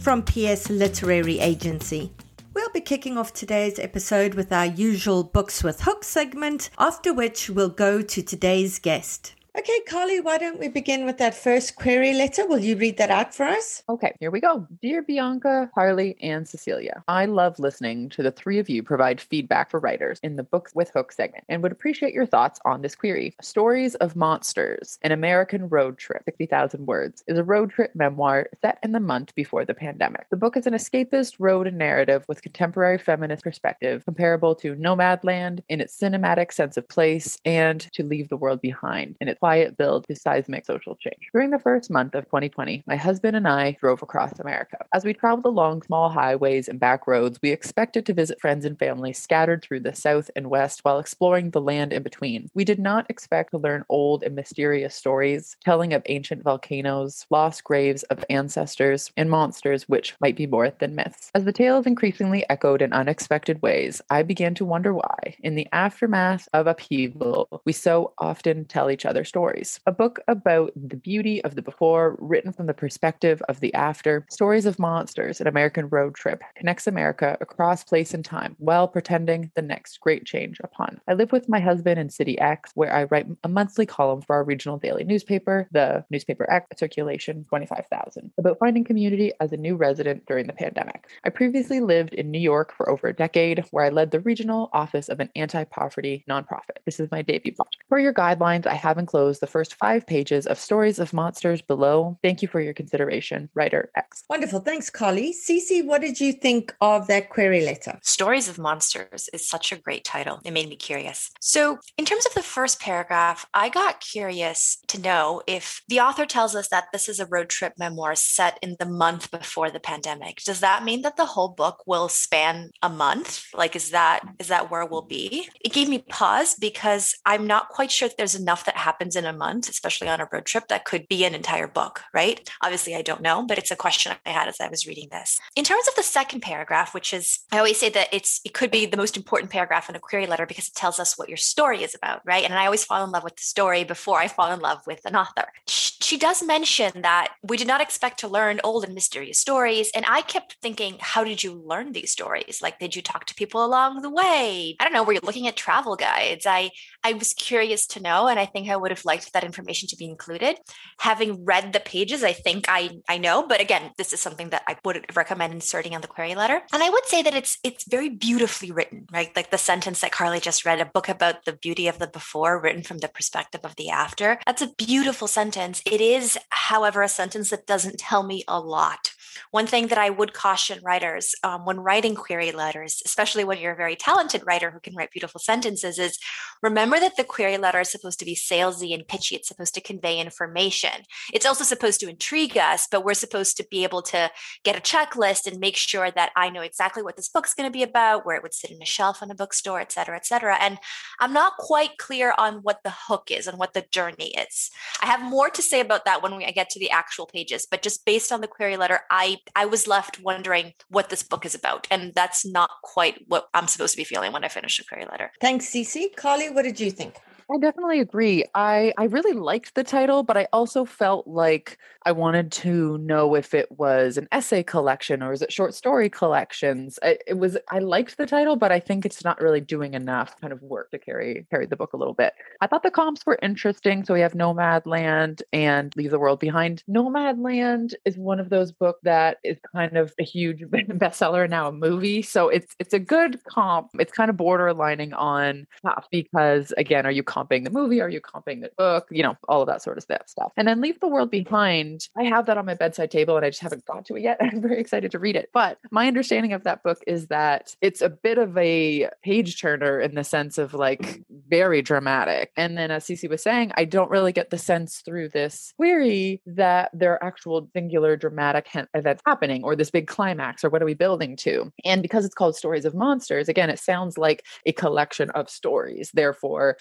from PS Literary Agency. We'll be kicking off today's episode with our usual Books with Hook segment, after which we'll go to today's guest. Okay, Carly, why don't we begin with that first query letter? Will you read that out for us? Okay, here we go. Dear Bianca, Carly, and Cecilia, I love listening to the three of you provide feedback for writers in the Books with Hook segment and would appreciate your thoughts on this query. Stories of Monsters, an American road trip, 60,000 words, is a road trip memoir set in the month before the pandemic. The book is an escapist road narrative with contemporary feminist perspective, comparable to Nomadland in its cinematic sense of place and to Leave the World Behind in its quiet build to seismic social change. During the first month of 2020, my husband and I drove across America. As we traveled along small highways and back roads, we expected to visit friends and family scattered through the South and West while exploring the land in between. We did not expect to learn old and mysterious stories, telling of ancient volcanoes, lost graves of ancestors, and monsters which might be more than myths. As the tales increasingly echoed in unexpected ways, I began to wonder why, in the aftermath of upheaval, we so often tell each other stories. A book about the beauty of the before, written from the perspective of the after. Stories of Monsters, an American road trip, connects America across place and time while pretending the next great change upon. I live with my husband in City X, where I write a monthly column for our regional daily newspaper, the newspaper X circulation 25,000, about finding community as a new resident during the pandemic. I previously lived in New York for over a decade, where I led the regional office of an anti poverty nonprofit. This is my debut book. For your guidelines, I have included the first five pages of Stories of Monsters below. Thank you for your consideration, Writer X. Wonderful. Thanks, Carly. Cece, what did you think of that query letter? Stories of Monsters is such a great title. It made me curious. So, in terms of the first paragraph, I got curious to know if the author tells us that this is a road trip memoir set in the month before the pandemic. Does that mean that the whole book will span a month? Like, is that is that where we'll be? It gave me pause because I'm not quite sure that there's enough that happens happens in a month, especially on a road trip, that could be an entire book, right? Obviously, I don't know, but it's a question I had as I was reading this. In terms of the second paragraph, which is, I always say that it's it could be the most important paragraph in a query letter because it tells us what your story is about, right? And I always fall in love with the story before I fall in love with an author. She does mention that we did not expect to learn old and mysterious stories. And I kept thinking, how did you learn these stories? Like, did you talk to people along the way? I don't know. Were you looking at travel guides? I I was curious to know, and I think I would have liked that information to be included. Having read the pages, I think I I know, but again, this is something that I would recommend inserting on the query letter. And I would say that it's it's very beautifully written, right? Like the sentence that Carly just read, a book about the beauty of the before, written from the perspective of the after. That's a beautiful sentence. It is, however, a sentence that doesn't tell me a lot. One thing that I would caution writers um, when writing query letters, especially when you're a very talented writer who can write beautiful sentences, is remember that the query letter is supposed to be salesy and pitchy. It's supposed to convey information. It's also supposed to intrigue us, but we're supposed to be able to get a checklist and make sure that I know exactly what this book's going to be about, where it would sit in a shelf in a bookstore, et cetera, et cetera. And I'm not quite clear on what the hook is and what the journey is. I have more to say about that when we get to the actual pages, but just based on the query letter, I I was left wondering what this book is about, and that's not quite what I'm supposed to be feeling when I finish a query letter. Thanks, Cece. Carly, what did you think? I definitely agree. I I really liked the title, but I also felt like I wanted to know if it was an essay collection or is it short story collections. I, it was I liked the title, but I think it's not really doing enough kind of work to carry carry the book a little bit. I thought the comps were interesting. So we have Nomadland and Leave the World Behind. Nomadland is one of those books that is kind of a huge bestseller and now a movie. So it's it's a good comp. It's kind of borderlining on because again, are you comping the movie? Are you comping the book? You know, all of that sort of stuff. And then Leave the World Behind. I have that on my bedside table and I just haven't got to it yet. I'm very excited to read it. But my understanding of that book is that it's a bit of a page turner in the sense of like mm-hmm. very dramatic. And then as Cece was saying, I don't really get the sense through this query that there are actual singular dramatic events happening or this big climax or what are we building to? And because it's called Stories of Monsters, again, it sounds like a collection of stories. Therefore,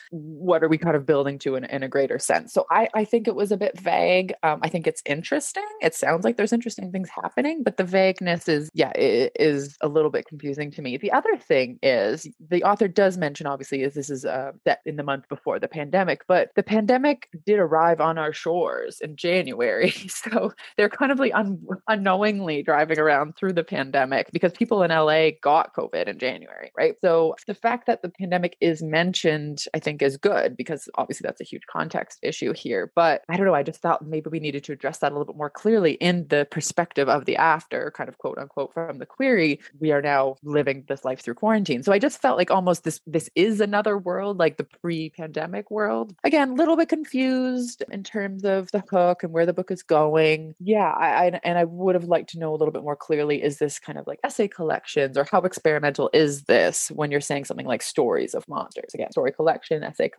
what are we kind of building to in, in a greater sense? So I, I think it was a bit vague. Um, I think it's interesting. It sounds like there's interesting things happening, but the vagueness is, yeah, it is a little bit confusing to me. The other thing is the author does mention, obviously, is this is uh, set in the month before the pandemic, but the pandemic did arrive on our shores in January. So they're kind of like un- unknowingly driving around through the pandemic because people in LA got COVID in January, right? So the fact that the pandemic is mentioned, I think, is good because obviously that's a huge context issue here. But I don't know. I just thought maybe we needed to address that a little bit more clearly in the perspective of the after, kind of quote unquote from the query. We are now living this life through quarantine. So I just felt like almost this this is another world, like the pre-pandemic world. Again, a little bit confused in terms of the hook and where the book is going. Yeah, I, I and I would have liked to know a little bit more clearly. Is this kind of like essay collections or how experimental is this when you're saying something like stories of monsters? Again, story collection, essay collection.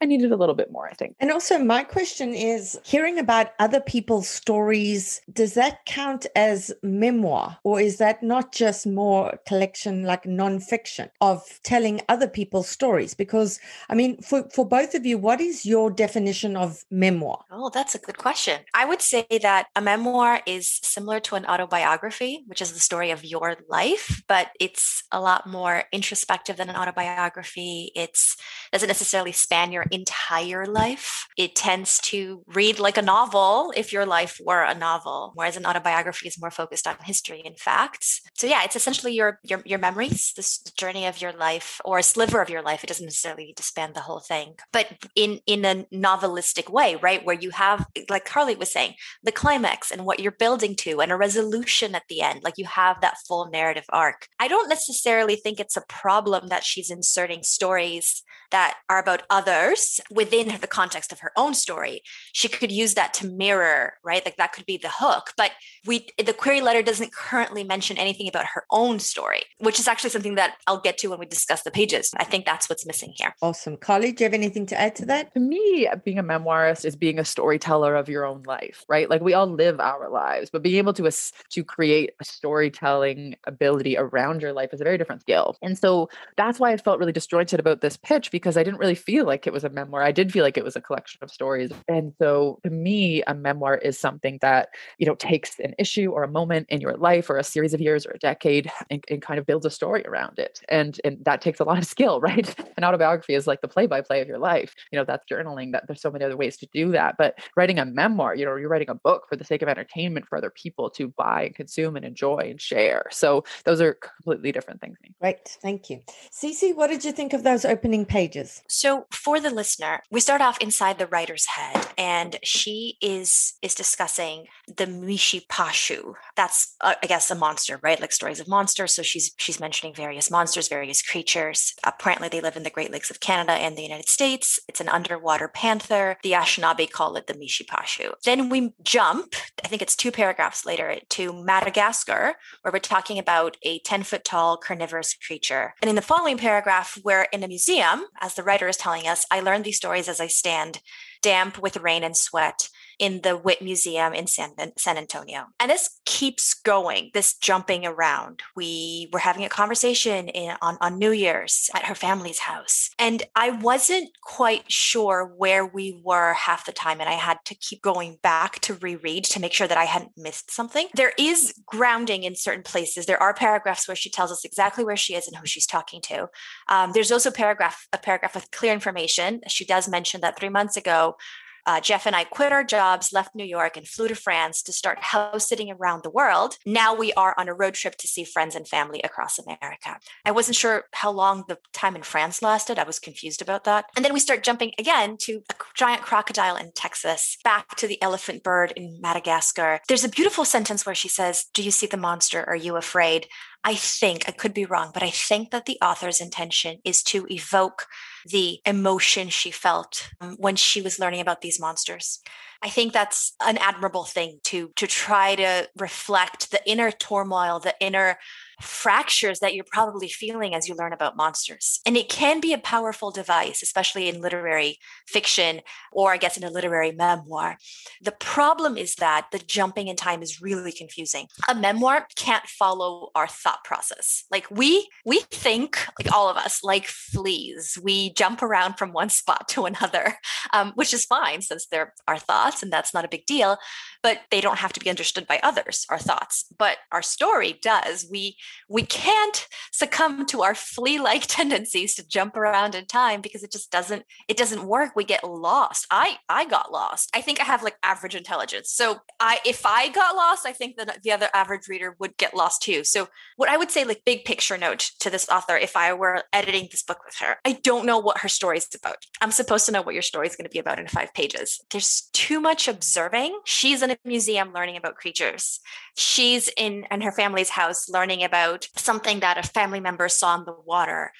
I needed a little bit more, I think. And also, my question is hearing about other people's stories, does that count as memoir? Or is that not just more collection like nonfiction of telling other people's stories? Because, I mean, for, for both of you, what is your definition of memoir? Oh, that's a good question. I would say that a memoir is similar to an autobiography, which is the story of your life, but it's a lot more introspective than an autobiography. It's doesn't necessarily span your entire life. It tends to read like a novel if your life were a novel, whereas an autobiography is more focused on history and facts. So yeah, it's essentially your your your memories, this journey of your life or a sliver of your life. It doesn't necessarily need to span the whole thing, but in in a novelistic way, right? Where you have, like Carly was saying, the climax and what you're building to and a resolution at the end. Like you have that full narrative arc. I don't necessarily think it's a problem that she's inserting stories that are about others within the context of her own story she could use that to mirror right? Like that could be the hook. But we the query letter doesn't currently mention anything about her own story which is actually something that i'll get to when we discuss the pages. I think that's what's missing here. Awesome. Carly do you have anything to add to that? To me being a memoirist is being a storyteller of your own life right? Like we all live our lives but being able to to create a storytelling ability around your life is a very different skill. And so that's why i felt really disjointed about this pitch because i didn't really feel feel like it was a memoir. I did feel like it was a collection of stories. And so to me, a memoir is something that, you know, takes an issue or a moment in your life or a series of years or a decade and, and kind of builds a story around it. And and that takes a lot of skill, right? An autobiography is like the play-by-play of your life. You know, that's journaling, that there's so many other ways to do that. But writing a memoir, you know, you're writing a book for the sake of entertainment for other people to buy and consume and enjoy and share. So those are completely different things. Great. Thank you. Cece, what did you think of those opening pages? So for the listener, we start off inside the writer's head and she is is discussing the Mishipeshu. That's uh, I guess a monster, right? Like stories of monsters. So she's she's mentioning various monsters, various creatures. Apparently they live in the Great Lakes of Canada and the United States. It's an underwater panther. The Anishinaabe call it the Mishipeshu. Then we jump, I think it's two paragraphs later, to Madagascar, where we're talking about a 10 foot tall carnivorous creature. And in the following paragraph, we're in a museum, as the writer is telling us, I learned these stories as I stand damp with rain and sweat in the Witte Museum in San, San Antonio. And this keeps going, this jumping around. We were having a conversation in, on, on New Year's at her family's house. And I wasn't quite sure where we were half the time. And I had to keep going back to reread to make sure that I hadn't missed something. There is grounding in certain places. There are paragraphs where she tells us exactly where she is and who she's talking to. Um, there's also paragraph a paragraph with clear information. She does mention that three months ago, uh, Jeff and I quit our jobs, left New York, and flew to France to start house sitting around the world. Now we are on a road trip to see friends and family across America. I wasn't sure how long the time in France lasted. I was confused about that. And then we start jumping again to a giant crocodile in Texas, back to the elephant bird in Madagascar. There's a beautiful sentence where she says, Do you see the monster? Are you afraid? I think, I could be wrong, but I think that the author's intention is to evoke the emotion she felt um, when she was learning about these monsters. I think that's an admirable thing to to try to reflect the inner turmoil, the inner fractures that you're probably feeling as you learn about monsters. And it can be a powerful device, especially in literary fiction or I guess in a literary memoir. The problem is that the jumping in time is really confusing. A memoir can't follow our thought process. Like we we think like all of us like fleas. We jump around from one spot to another, um, which is fine since they're our thoughts and that's not a big deal. But they don't have to be understood by others. Our thoughts, but our story does. We we can't succumb to our flea-like tendencies to jump around in time because it just doesn't it doesn't work. We get lost. I i got lost. I think i have like average intelligence. So i if i got lost i think that the other average reader would get lost too. So what i would say like big picture note to this author if i were editing this book with her i don't know what her story is about. I'm supposed to know what your story is going to be about in five pages. There's too much observing. She's in a museum learning about creatures. She's in and her family's house learning about about something that a family member saw in the water.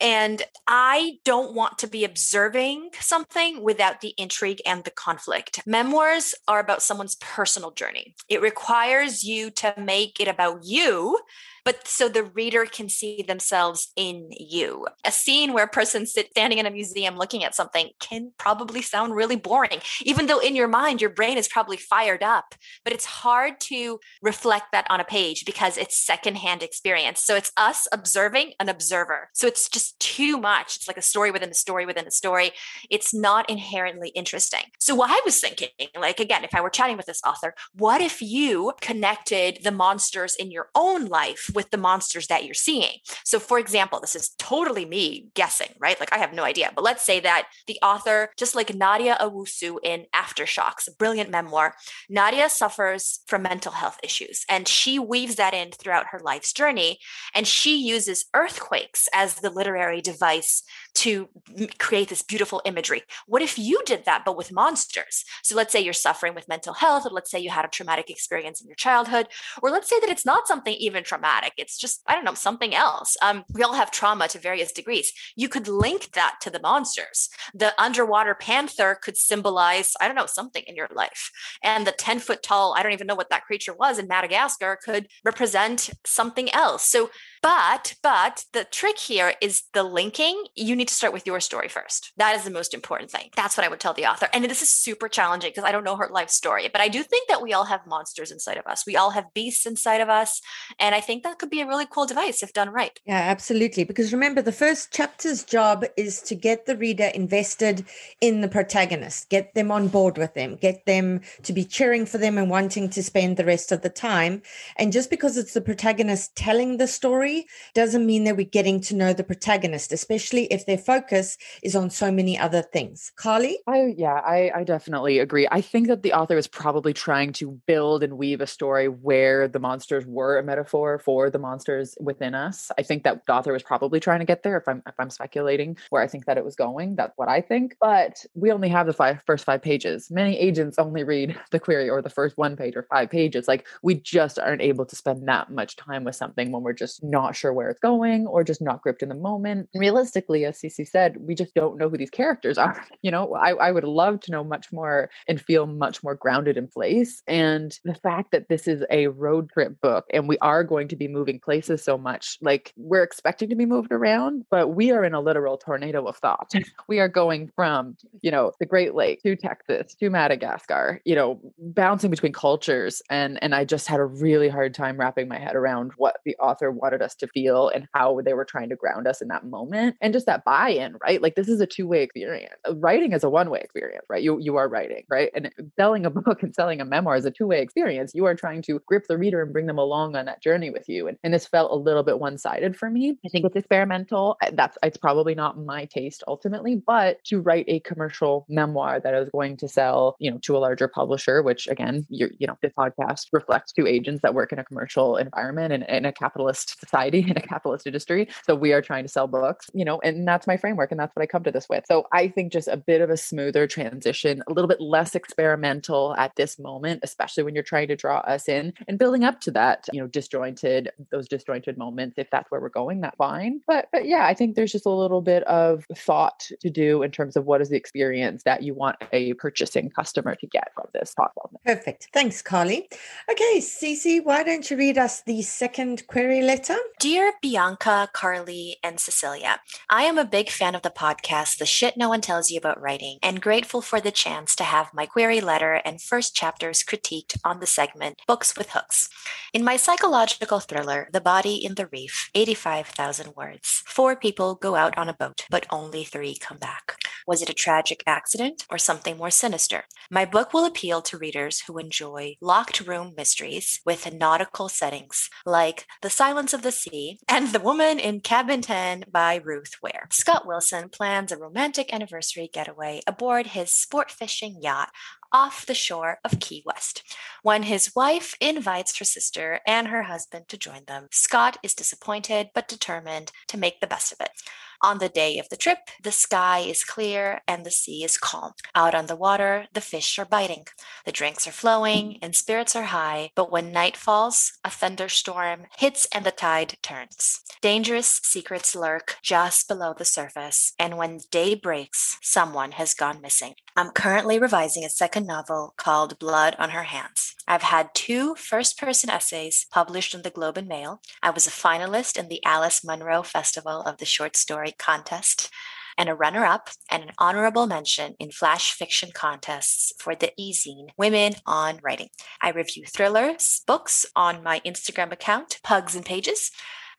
And I don't want to be observing something without the intrigue and the conflict. Memoirs are about someone's personal journey. It requires you to make it about you but so the reader can see themselves in you. A scene where a person sits standing in a museum looking at something can probably sound really boring, even though in your mind, your brain is probably fired up. But it's hard to reflect that on a page because it's secondhand experience. So it's us observing an observer. So it's just too much. It's like a story within a story within a story. It's not inherently interesting. So what I was thinking, like again, if I were chatting with this author, what if you connected the monsters in your own life with the monsters that you're seeing. So, for example, this is totally me guessing, right? Like I have no idea, but let's say that the author, just like Nadia Owusu in Aftershocks, a brilliant memoir, Nadia suffers from mental health issues and she weaves that in throughout her life's journey. And she uses earthquakes as the literary device to create this beautiful imagery. What if you did that, but with monsters? So let's say you're suffering with mental health, or let's say you had a traumatic experience in your childhood, or let's say that it's not something even traumatic. It's just, I don't know, something else. Um, we all have trauma to various degrees. You could link that to the monsters. The underwater panther could symbolize, I don't know, something in your life. And the 10 foot tall, I don't even know what that creature was in Madagascar, could represent something else. So but but the trick here is the linking you need need to start with your story first. That is the most important thing. That's what I would tell the author. And this is super challenging because I don't know her life story, but I do think that we all have monsters inside of us. We all have beasts inside of us. And I think that could be a really cool device if done right. Yeah, absolutely. Because remember, the first chapter's job is to get the reader invested in the protagonist, get them on board with them, get them to be cheering for them and wanting to spend the rest of the time. And just because it's the protagonist telling the story doesn't mean that we're getting to know the protagonist, especially if their focus is on so many other things. Carly? I yeah, I, I definitely agree. I think that the author is probably trying to build and weave a story where the monsters were a metaphor for the monsters within us. I think that the author was probably trying to get there if I'm if I'm speculating where I think that it was going. That's what I think. But we only have the five first five pages. Many agents only read the query or the first one page or five pages. Like we just aren't able to spend that much time with something when we're just not sure where it's going or just not gripped in the moment. Realistically, as Cece said, we just don't know who these characters are. You know, I, I would love to know much more and feel much more grounded in place. And the fact that this is a road trip book and we are going to be moving places so much, like we're expecting to be moved around, but we are in a literal tornado of thought. we are going from, you know, the Great Lake to Texas to Madagascar, you know, bouncing between cultures. And and I just had a really hard time wrapping my head around what the author wanted us to feel and how they were trying to ground us in that moment. And just that buy-in, right? Like this is a two-way experience. Uh, writing is a one-way experience, right? You you are writing, right? And uh, selling a book and selling a memoir is a two-way experience. You are trying to grip the reader and bring them along on that journey with you. And, and this felt a little bit one-sided for me. I think it's experimental. That's it's probably not my taste ultimately, but to write a commercial memoir that is going to sell, you know, to a larger publisher, which again, you you know, this podcast reflects two agents that work in a commercial environment and in a capitalist society in a capitalist industry. So we are trying to sell books, you know, and that's my framework and that's what I come to this with. So I think just a bit of a smoother transition, a little bit less experimental at this moment, especially when you're trying to draw us in and building up to that, you know, disjointed, those disjointed moments. If that's where we're going, that's fine. But, but yeah, I think there's just a little bit of thought to do in terms of what is the experience that you want a purchasing customer to get from this platform. Perfect. Thanks, Carly. Okay, Cece, why don't you read us the second query letter? Dear Bianca, Carly, and Cecilia, I am a big fan of the podcast, The Shit No One Tells You About Writing, and grateful for the chance to have my query letter and first chapters critiqued on the segment Books with Hooks. In my psychological thriller, The Body in the Reef, 85,000 words, four people go out on a boat, but only three come back. Was it a tragic accident or something more sinister? My book will appeal to readers who enjoy locked room mysteries with nautical settings like The Silence of the Sea and The Woman in Cabin 10 by Ruth Ware. Scott Wilson plans a romantic anniversary getaway aboard his sport fishing yacht off the shore of Key West. When his wife invites her sister and her husband to join them, Scott is disappointed but determined to make the best of it. On the day of the trip, the sky is clear and the sea is calm. Out on the water, the fish are biting. The drinks are flowing and spirits are high, but when night falls, a thunderstorm hits and the tide turns. Dangerous secrets lurk just below the surface, and when day breaks, someone has gone missing. I'm currently revising a second novel called Blood on Her Hands. I've had two first person essays published in the Globe and Mail. I was a finalist in the Alice Munro Festival of the Short Story Contest and a runner up and an honorable mention in flash fiction contests for the e-zine Women on Writing. I review thrillers, books on my Instagram account, Pugs and Pages.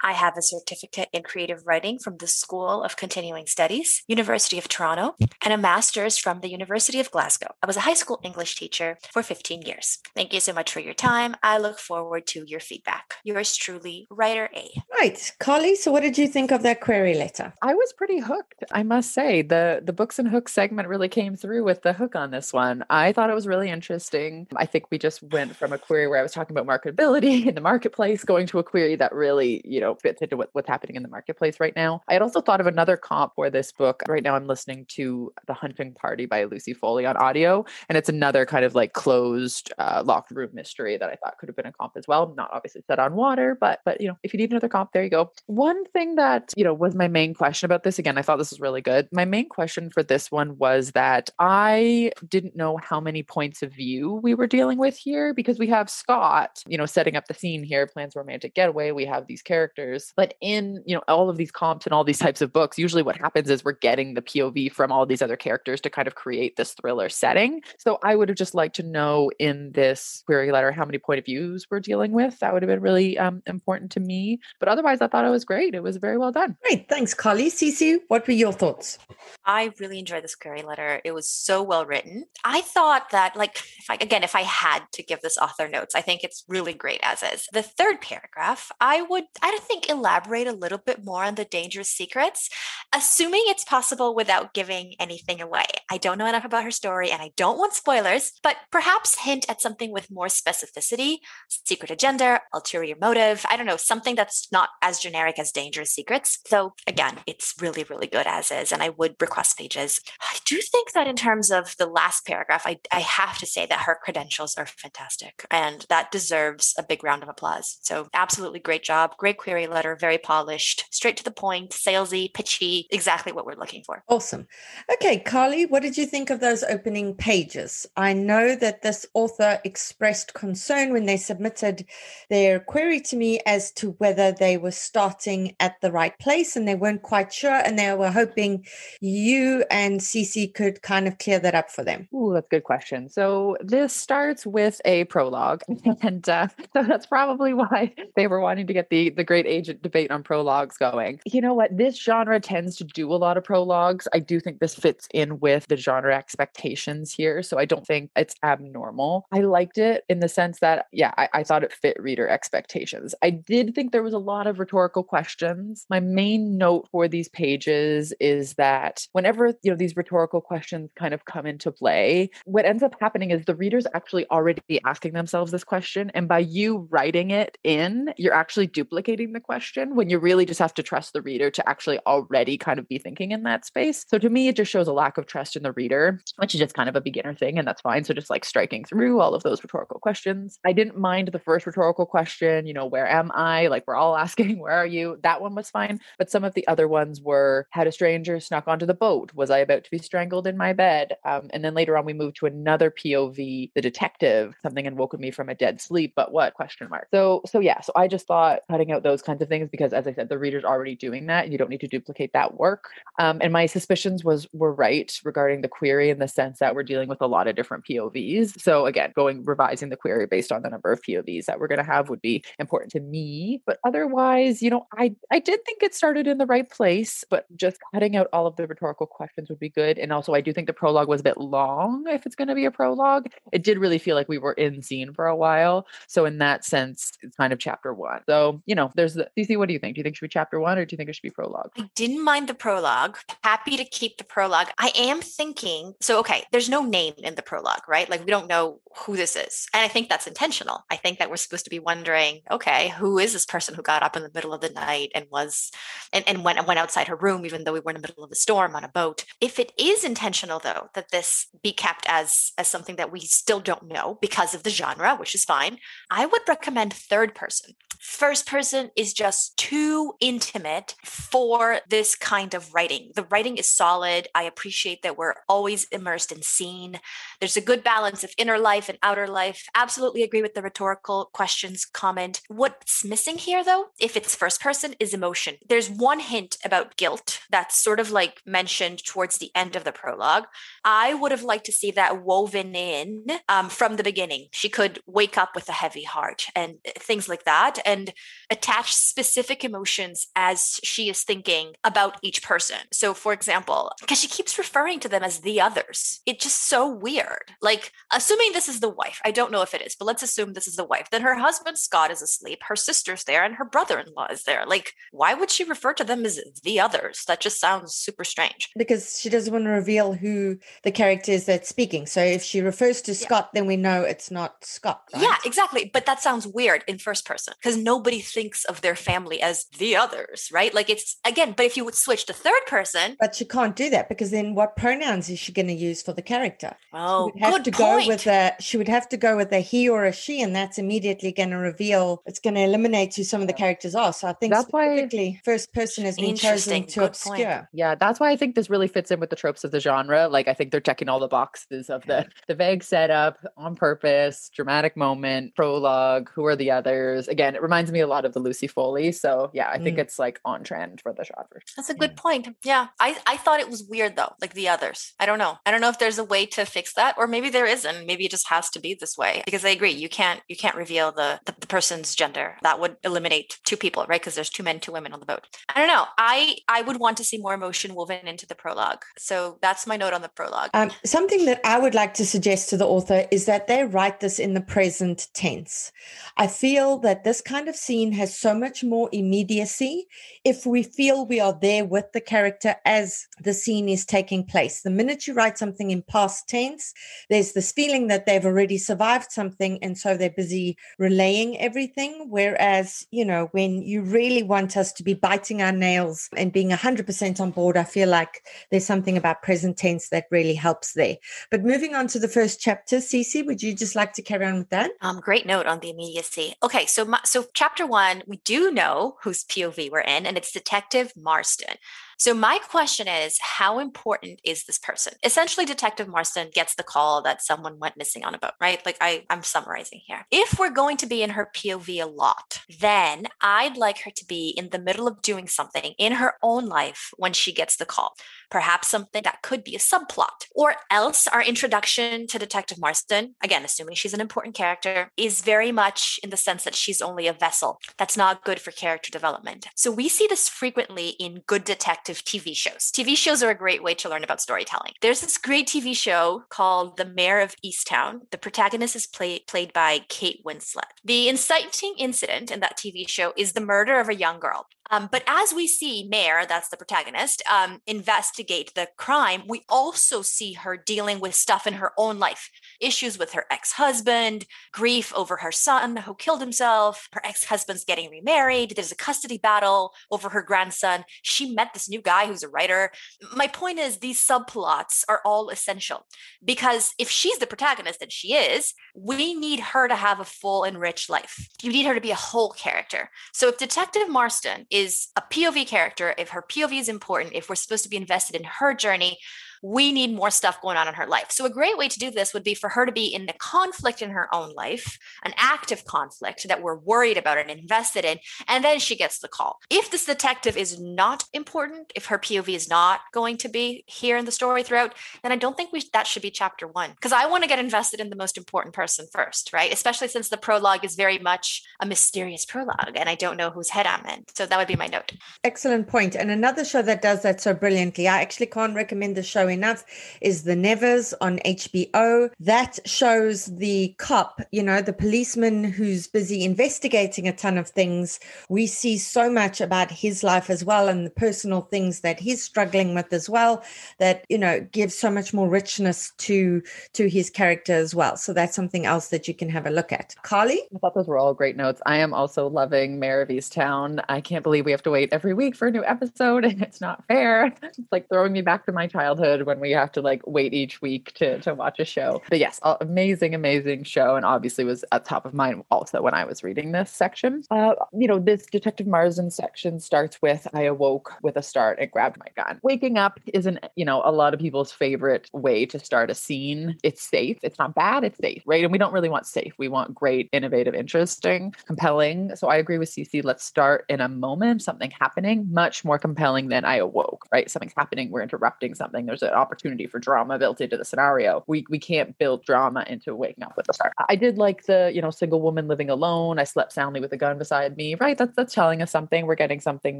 I have a certificate in creative writing from the School of Continuing Studies, University of Toronto, and a master's from the University of Glasgow. I was a high school English teacher for 15 years. Thank you so much for your time. I look forward to your feedback. Yours truly, Writer A. Right. Carly, so what did you think of that query letter? I was pretty hooked, I must say. The the books and hooks segment really came through with the hook on this one. I thought it was really interesting. I think we just went from a query where I was talking about marketability in the marketplace going to a query that really, you know, fits into what, what's happening in the marketplace right now. I had also thought of another comp for this book. Right now I'm listening to The Hunting Party by Lucy Foley on audio, and it's another kind of like closed uh, locked room mystery that I thought could have been a comp as well. Not obviously set on water, but but you know, if you need another comp, there you go. One thing that, you know, was my main question about this again, I thought this was really good. My main question for this one was that I didn't know how many points of view we were dealing with here because we have Scott, you know, setting up the scene here, plans romantic getaway. We have these characters characters. But in, you know, all of these comps and all these types of books, usually what happens is we're getting the POV from all these other characters to kind of create this thriller setting. So I would have just liked to know in this query letter how many point of views we're dealing with. That would have been really um, important to me. But otherwise, I thought it was great. It was very well done. Great. Thanks, Carly. Cece, what were your thoughts? I really enjoyed this query letter. It was so well written. I thought that, like, if I, again, if I had to give this author notes, I think it's really great as is. The third paragraph, I would, I think, elaborate a little bit more on the dangerous secrets, assuming it's possible without giving anything away. I don't know enough about her story and I don't want spoilers, but perhaps hint at something with more specificity, secret agenda, ulterior motive. I don't know, something that's not as generic as dangerous secrets. So again, it's really, really good as is. And I would request pages. I do think that in terms of the last paragraph, I, I have to say that her credentials are fantastic and that deserves a big round of applause. So absolutely great job. Great query letter, very polished, straight to the point, salesy, pitchy, exactly what we're looking for. Awesome. Okay, Carly, what did you think of those opening pages? I know that this author expressed concern when they submitted their query to me as to whether they were starting at the right place and they weren't quite sure and they were hoping you and Cece could kind of clear that up for them. Ooh, that's a good question. So this starts with a prologue, and uh, so that's probably why they were wanting to get the the great agent debate on prologues going. You know what? This genre tends to do a lot of prologues. I do think this fits in with the genre expectations here, so I don't think it's abnormal. I liked it in the sense that, yeah, I, I thought it fit reader expectations. I did think there was a lot of rhetorical questions. My main note for these pages is that whenever you know these rhetorical questions kind of come into play, what ends up happening is the reader's actually already asking themselves this question, and by you writing it in, you're actually duplicating the question when you really just have to trust the reader to actually already kind of be thinking in that space. So to me, it just shows a lack of trust in the reader, which is just kind of a beginner thing, and that's fine. So just like striking through all of those rhetorical questions. I didn't mind the first rhetorical question, you know, where am I? Like we're all asking, where are you? That one was fine. But some of the other ones were had a stranger snuck onto the boat? Was I about to be strangled in my bed? Um, and then later on, we moved to another POV, the detective, something had woken me from a dead sleep, but what? Question mark. So, so yeah, so I just thought cutting out those kinds of things because, as I said, the reader's already doing that. You don't need to duplicate that work. Um, and my suspicions was were right regarding the query in the sense that we're dealing with a lot of different POVs. So again, going revising the query based on the number of POVs that we're going to have would be important to me. But otherwise, you know, I I did think it started in the right place, but just cutting out all of the rhetorical questions would be good. And also, I do think the prologue was a bit long. If it's going to be a prologue, it did really feel like we were in scene for a while. So in that sense, it's kind of chapter one. So you know, there's the Cece. What do you think? Do you think it should be chapter one, or do you think it should be prologue? I didn't mind the prologue. Happy to keep the prologue. I am thinking. So okay, there's no name in the prologue, right? Like we don't know who this is, and I think that's intentional. I think that we're supposed to be wondering, okay, who is this person who got up in the middle of the night and was and, and went went outside her room, even though we were in the middle of a storm on a boat. If it is intentional, though, that this be kept as as something that we still don't know because of the genre, which is fine, I would recommend third person. First person is just too intimate for this kind of writing. The writing is solid. I appreciate that we're always immersed in scene. There's a good balance of inner life and outer life. Absolutely agree with the rhetorical questions comment. What's missing here, though, if it's first person, is emotion. There's one hint about guilt that's sort of like mentioned towards the end of the prologue. I would have liked to see that woven in um, from the beginning. She could wake up with a heavy heart and uh, things like that, and attach specific emotions as she is thinking about each person. So, for example, because she keeps referring to them as the others, it's just so weird. Like, assuming this is the wife, I don't know if it is, but let's assume this is the wife. Then her husband Scott is asleep, her sister's there, and her brother in law is there. Like, why would she refer to them as the others? That just sounds super strange. Because she doesn't want to reveal who the character is that's speaking. So if she refers to Scott, yeah. then we know it's not Scott. Right? Yeah, exactly. But that sounds weird in first person because nobody thinks of their family as the others, right? Like it's again, but if you would switch to third person. But she can't do that because then what pronouns is she going to use for the character? Oh, she would have good to point. go with a she would have to go with a he or a she, and that's immediately going to reveal it's going to eliminate who some of the characters are. So I think That's why- specifically first person has been chosen Interesting. to Good obscure. point. Yeah, that's why I think this really fits in with the tropes of the genre. Like I think they're checking all the boxes of the the vague setup on purpose, dramatic moment, prologue, who are the others. Again, it reminds me a lot of the Lucy Lucy Foley. So yeah, I think Mm. it's like on trend for the shot version. That's a good point. Yeah. I, I thought it was weird though, like the others. I don't know. I don't know if there's a way to fix that, or maybe there isn't. Maybe it just has to be this way. Because I agree, you can't you can't reveal the the, the person's gender. That would eliminate two people, right? Because there's two men, two women on the boat. I don't know. I I would want to see more emotion woven into the prologue. So that's my note on the prologue. Um, something that I would like to suggest to the author is that they write this in the present tense. I feel that this kind of scene has so much more immediacy if we feel we are there with the character as the scene is taking place. The minute you write something in past tense, there's this feeling that they've already survived something and so they're busy relaying everything. Whereas, you know, when you really want us to be biting our nails and being 100% on board, I feel like there's something about present tense that really helps there. But moving on to the first chapter, Cece, would you just like to carry on with that? Um, great note on the immediacy. Okay, so my, so chapter one, we do know whose POV we're in, and it's Detective Marston. So my question is, how important is this person? Essentially, Detective Marston gets the call that someone went missing on a boat, right? Like I, I'm summarizing here. If we're going to be in her POV a lot, then I'd like her to be in the middle of doing something in her own life when she gets the call. Perhaps something that could be a subplot, or else our introduction to Detective Marston, again, assuming she's an important character, is very much in the sense that she's only a vessel. That's not good for character development. So we see this frequently in good detective TV shows. TV shows are a great way to learn about storytelling. There's this great TV show called Mare of Easttown. The protagonist is play, played by Kate Winslet. The inciting incident in that TV show is the murder of a young girl. Um, but as we see Mare, that's the protagonist, um, investigate the crime, we also see her dealing with stuff in her own life issues with her ex husband, grief over her son who killed himself, her ex husband's getting remarried, there's a custody battle over her grandson. She met this new guy who's a writer. My point is, these subplots are all essential because if she's the protagonist, and she is, we need her to have a full and rich life. You need her to be a whole character. So if Detective Marston is a POV character, if her POV is important, if we're supposed to be invested in her journey, we need more stuff going on in her life. So, a great way to do this would be for her to be in the conflict in her own life, an active conflict that we're worried about and invested in, and then she gets the call. If this detective is not important, if her POV is not going to be here in the story throughout, then I don't think we that should be chapter one because I want to get invested in the most important person first, right? Especially since the prologue is very much a mysterious prologue and I don't know whose head I'm in. So, that would be my note. Excellent point. And another show that does that so brilliantly, I actually can't recommend the show enough, is The Nevers on HBO. That shows the cop, you know, the policeman who's busy investigating a ton of things. We see so much about his life as well and the personal things that he's struggling with as well that, you know, gives so much more richness to to his character as well. So that's something else that you can have a look at. Carly? I thought those were all great notes. I am also loving Mare of Easttown. I can't believe we have to wait every week for a new episode and it's not fair. It's like throwing me back to my childhood when we have to like wait each week to, to watch a show. But yes, amazing, amazing show. And obviously was at top of mind also when I was reading this section. Uh, you know, this Detective Marsden section starts with I awoke with a start and grabbed my gun. Waking up isn't, you know, a lot of people's favorite way to start a scene. It's safe. It's not bad. It's safe, right? And we don't really want safe. We want great, innovative, interesting, compelling. So I agree with Cece. Let's start in a moment, something happening, much more compelling than I awoke, right? Something's happening. We're interrupting something. There's an opportunity for drama built into the scenario. We we can't build drama into waking up with a start. I did like the, you know, single woman living alone. I slept soundly with a gun beside me. Right. That's that's telling us something. We're getting something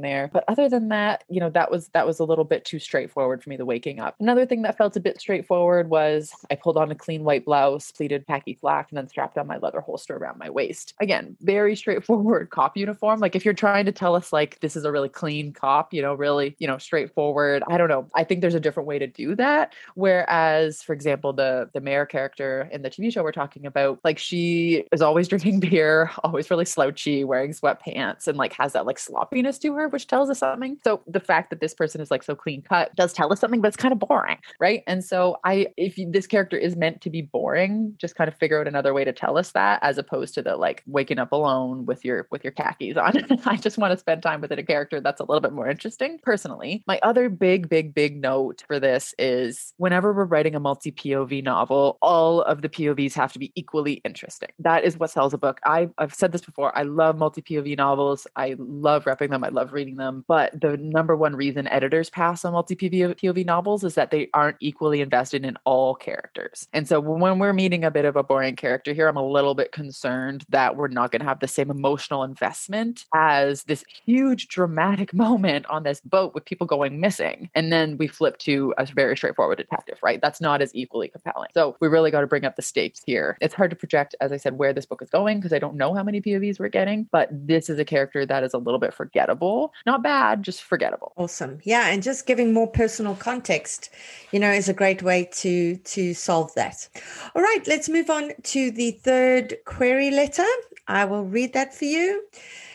there. But other than that, you know, that was that was a little bit too straightforward for me, the waking up. Another thing that felt a bit straightforward was I pulled on a clean white blouse, pleated khaki flak, and then strapped on my leather holster around my waist. Again, very straightforward cop uniform. Like if you're trying to tell us like this is a really clean cop, you know, really, you know, straightforward. I don't know. I think there's a different way to do that. Whereas, for example, the the Mare character in the TV show we're talking about, like she is always drinking beer, always really slouchy, wearing sweatpants, and like has that like sloppiness to her, which tells us something. So the fact that this person is like so clean cut does tell us something, but it's kind of boring, right? And so I, if you, this character is meant to be boring, just kind of figure out another way to tell us that, as opposed to the like waking up alone with your with your khakis on. I just want to spend time with a character that's a little bit more interesting. Personally, my other big, big, big note for this this is whenever we're writing a multi POV novel, all of the POVs have to be equally interesting. That is what sells a book. I, I've said this before. I love multi POV novels. I love repping them. I love reading them. But the number one reason editors pass on multi POV novels is that they aren't equally invested in all characters. And so when we're meeting a bit of a boring character here, I'm a little bit concerned that we're not going to have the same emotional investment as this huge dramatic moment on this boat with people going missing. And then we flip to a very straightforward detective, right? That's not as equally compelling. So we really got to bring up the stakes here. It's hard to project, as I said, where this book is going because I don't know how many POVs we're getting, but this is a character that is a little bit forgettable. Not bad, just forgettable. Awesome. Yeah. And just giving more personal context, you know, is a great way to to solve that. All right, let's move on to the third query letter. I will read that for you.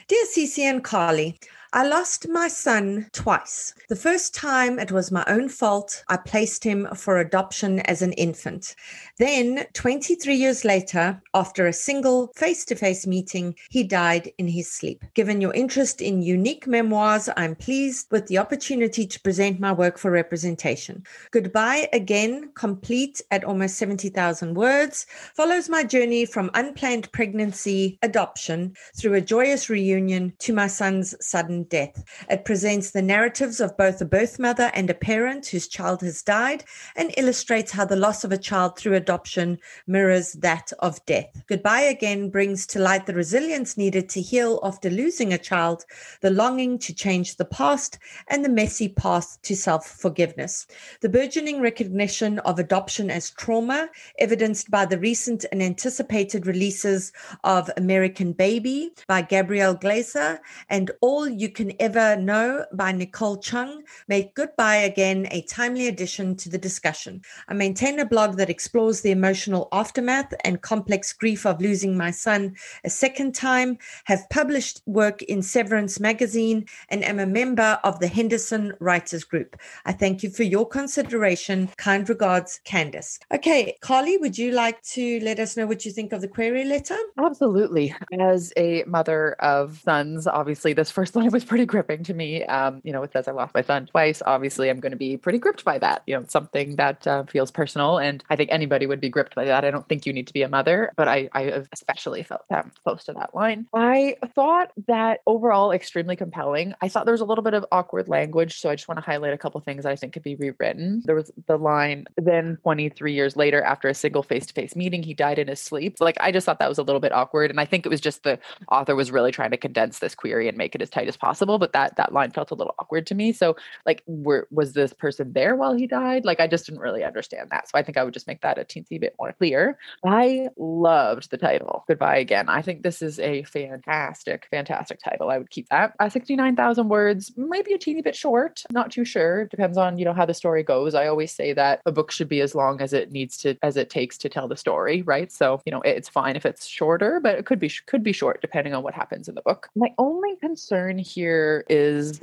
Dear Cece and Carly, I lost my son twice. The first time it was my own fault. I placed him for adoption as an infant. Then, 23 years later, after a single face to face meeting, he died in his sleep. Given your interest in unique memoirs, I'm pleased with the opportunity to present my work for representation. Goodbye again, complete at almost 70,000 words, follows my journey from unplanned pregnancy, adoption, through a joyous reunion to my son's sudden death. It presents the narratives of both a birth mother and a parent whose child has died and illustrates how the loss of a child through adoption mirrors that of death. Goodbye again brings to light the resilience needed to heal after losing a child, the longing to change the past, and the messy path to self forgiveness. The burgeoning recognition of adoption as trauma, evidenced by the recent and anticipated releases of American Baby by Gabrielle Glaser and All You Can Ever Know by Nicole Chung, make Goodbye Again a timely addition to the discussion. I maintain a blog that explores the emotional aftermath and complex grief of losing my son a second time, have published work in Severance magazine, and am a member of the Henderson Writers Group. I thank you for your consideration. Kind regards, Candace. Okay, Carly, would you like to let us know what you think of the query letter? Absolutely. As a mother of sons, obviously, this first line was pretty gripping to me. Um, you know, it says I lost my son twice. Obviously, I'm going to be pretty gripped by that. You know, something that uh, feels personal. And I think anybody would be gripped by that. I don't think you need to be a mother, but I, I especially felt um, close to that line. I thought that overall extremely compelling. I thought there was a little bit of awkward language. So I just want to highlight a couple things that I think could be rewritten. There was the line, then 23 years later, after a single face to face meeting, he died in his sleep. Like, I just thought that was a little bit awkward. And I think it was just the author was really trying to condense this query and make it as tight as possible. But that that line felt a little awkward to me. So, like, were was this person there while he died? Like, I just didn't really understand that. So I think I would just make that a teensy bit more clear. I loved the title, Goodbye Again. I think this is a fantastic, fantastic title. I would keep that. Uh, 69,000 words, might be a teeny bit short. Not too sure. Depends on, you know, how the story goes. I always say that a book should be as long as it needs to, as it takes to tell the story, right? So, you know, it's fine if it's shorter, but it could be, could be short depending on what happens in the book. My only concern here is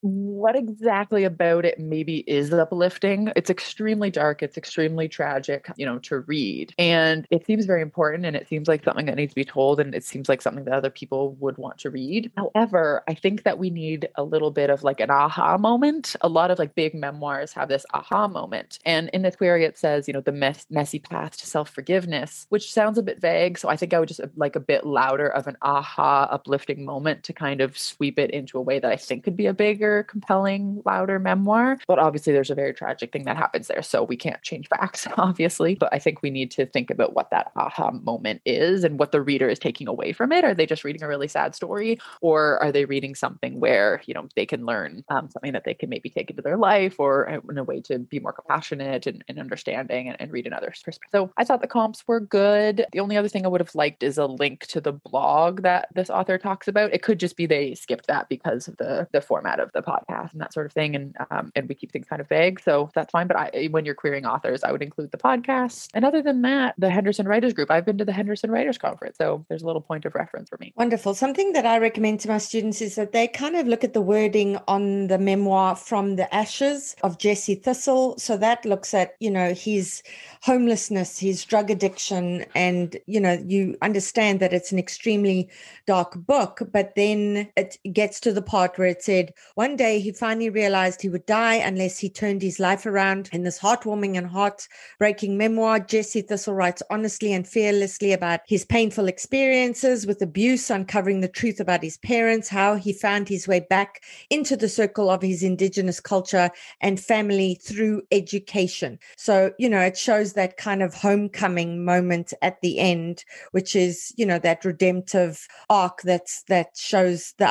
what exactly about it maybe is uplifting. It's extremely dark. It's extremely tragic, you know, to read. And it seems very important and it seems like something that needs to be told and it seems like something that other people would want to read. However, I think that we need a little bit of like an aha moment. A lot of like big memoirs have this aha moment. And in this query, it says, you know, the mess- messy path to self forgiveness, which sounds a bit vague. So I think I would just like a bit louder of an aha uplifting moment to kind of sweep it into a way that I think could be a bigger, compelling, louder memoir. But obviously, there's a very tragic thing that happens there. So we can't change facts, obviously. But I think we need to think about what that aha moment is and what the reader is taking away from it. Are they just reading a really sad story? Or are they reading something where, you know, they can learn um, something that they can maybe take into their life or in a way to be more compassionate and, and understanding and, and read another's perspective? So I thought the comps were good. The only other thing I would have liked is a link to the blog that this author talks about. It could just be they skipped that because of the the format of the podcast and that sort of thing, and um, and we keep things kind of vague, so that's fine. But I, when you're querying authors, I would include the podcast. And other than that, the Henderson Writers Group. I've been to the Henderson Writers Conference, so there's a little point of reference for me. Wonderful. Something that I recommend to my students is that they kind of look at the wording on the memoir from the ashes of Jesse Thistle. So that looks at you know his homelessness, his drug addiction, and you know you understand that it's an extremely dark book, but then it gave gets to the part where it said, one day he finally realized he would die unless he turned his life around. In this heartwarming and heartbreaking memoir, Jesse Thistle writes honestly and fearlessly about his painful experiences with abuse, uncovering the truth about his parents, how he found his way back into the circle of his indigenous culture and family through education. So, you know, it shows that kind of homecoming moment at the end, which is, you know, that redemptive arc that's that shows the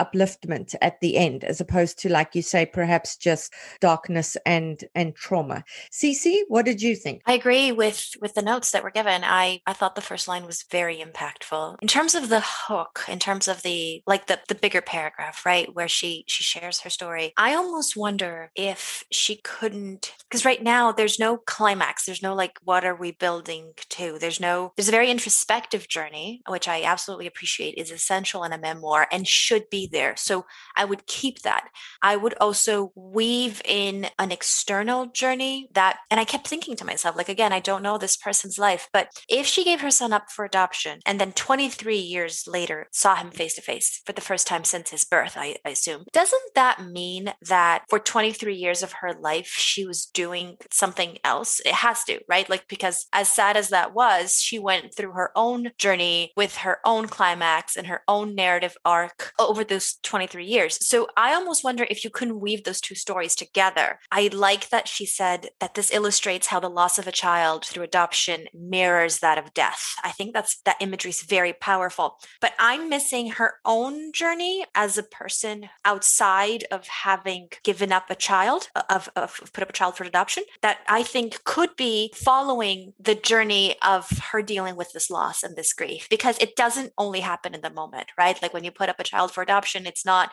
at the end, as opposed to, like you say, perhaps just darkness and and trauma. Cece, what did you think? I agree with with the notes that were given. I I thought the first line was very impactful. In terms of the hook, in terms of the like the the bigger paragraph, right, where she she shares her story. I almost wonder if she couldn't because right now there's no climax. There's no like what are we building to? There's no there's a very introspective journey, which I absolutely appreciate is essential in a memoir and should be there. So I would keep that. I would also weave in an external journey that and I kept thinking to myself, like again, I don't know this person's life, but if she gave her son up for adoption and then 23 years later saw him face to face for the first time since his birth, I, I assume, doesn't that mean that for 23 years of her life, she was doing something else? It has to, right? Like, because as sad as that was, she went through her own journey with her own climax and her own narrative arc over those 23 years. So I almost wonder if you couldn't weave those two stories together. I like that she said that this illustrates how the loss of a child through adoption mirrors that of death. I think that's that imagery is very powerful. But I'm missing her own journey as a person outside of having given up a child, of, of put up a child for adoption, that I think could be following the journey of her dealing with this loss and this grief, because it doesn't only happen in the moment, right? Like when you put up a child for adoption, it's not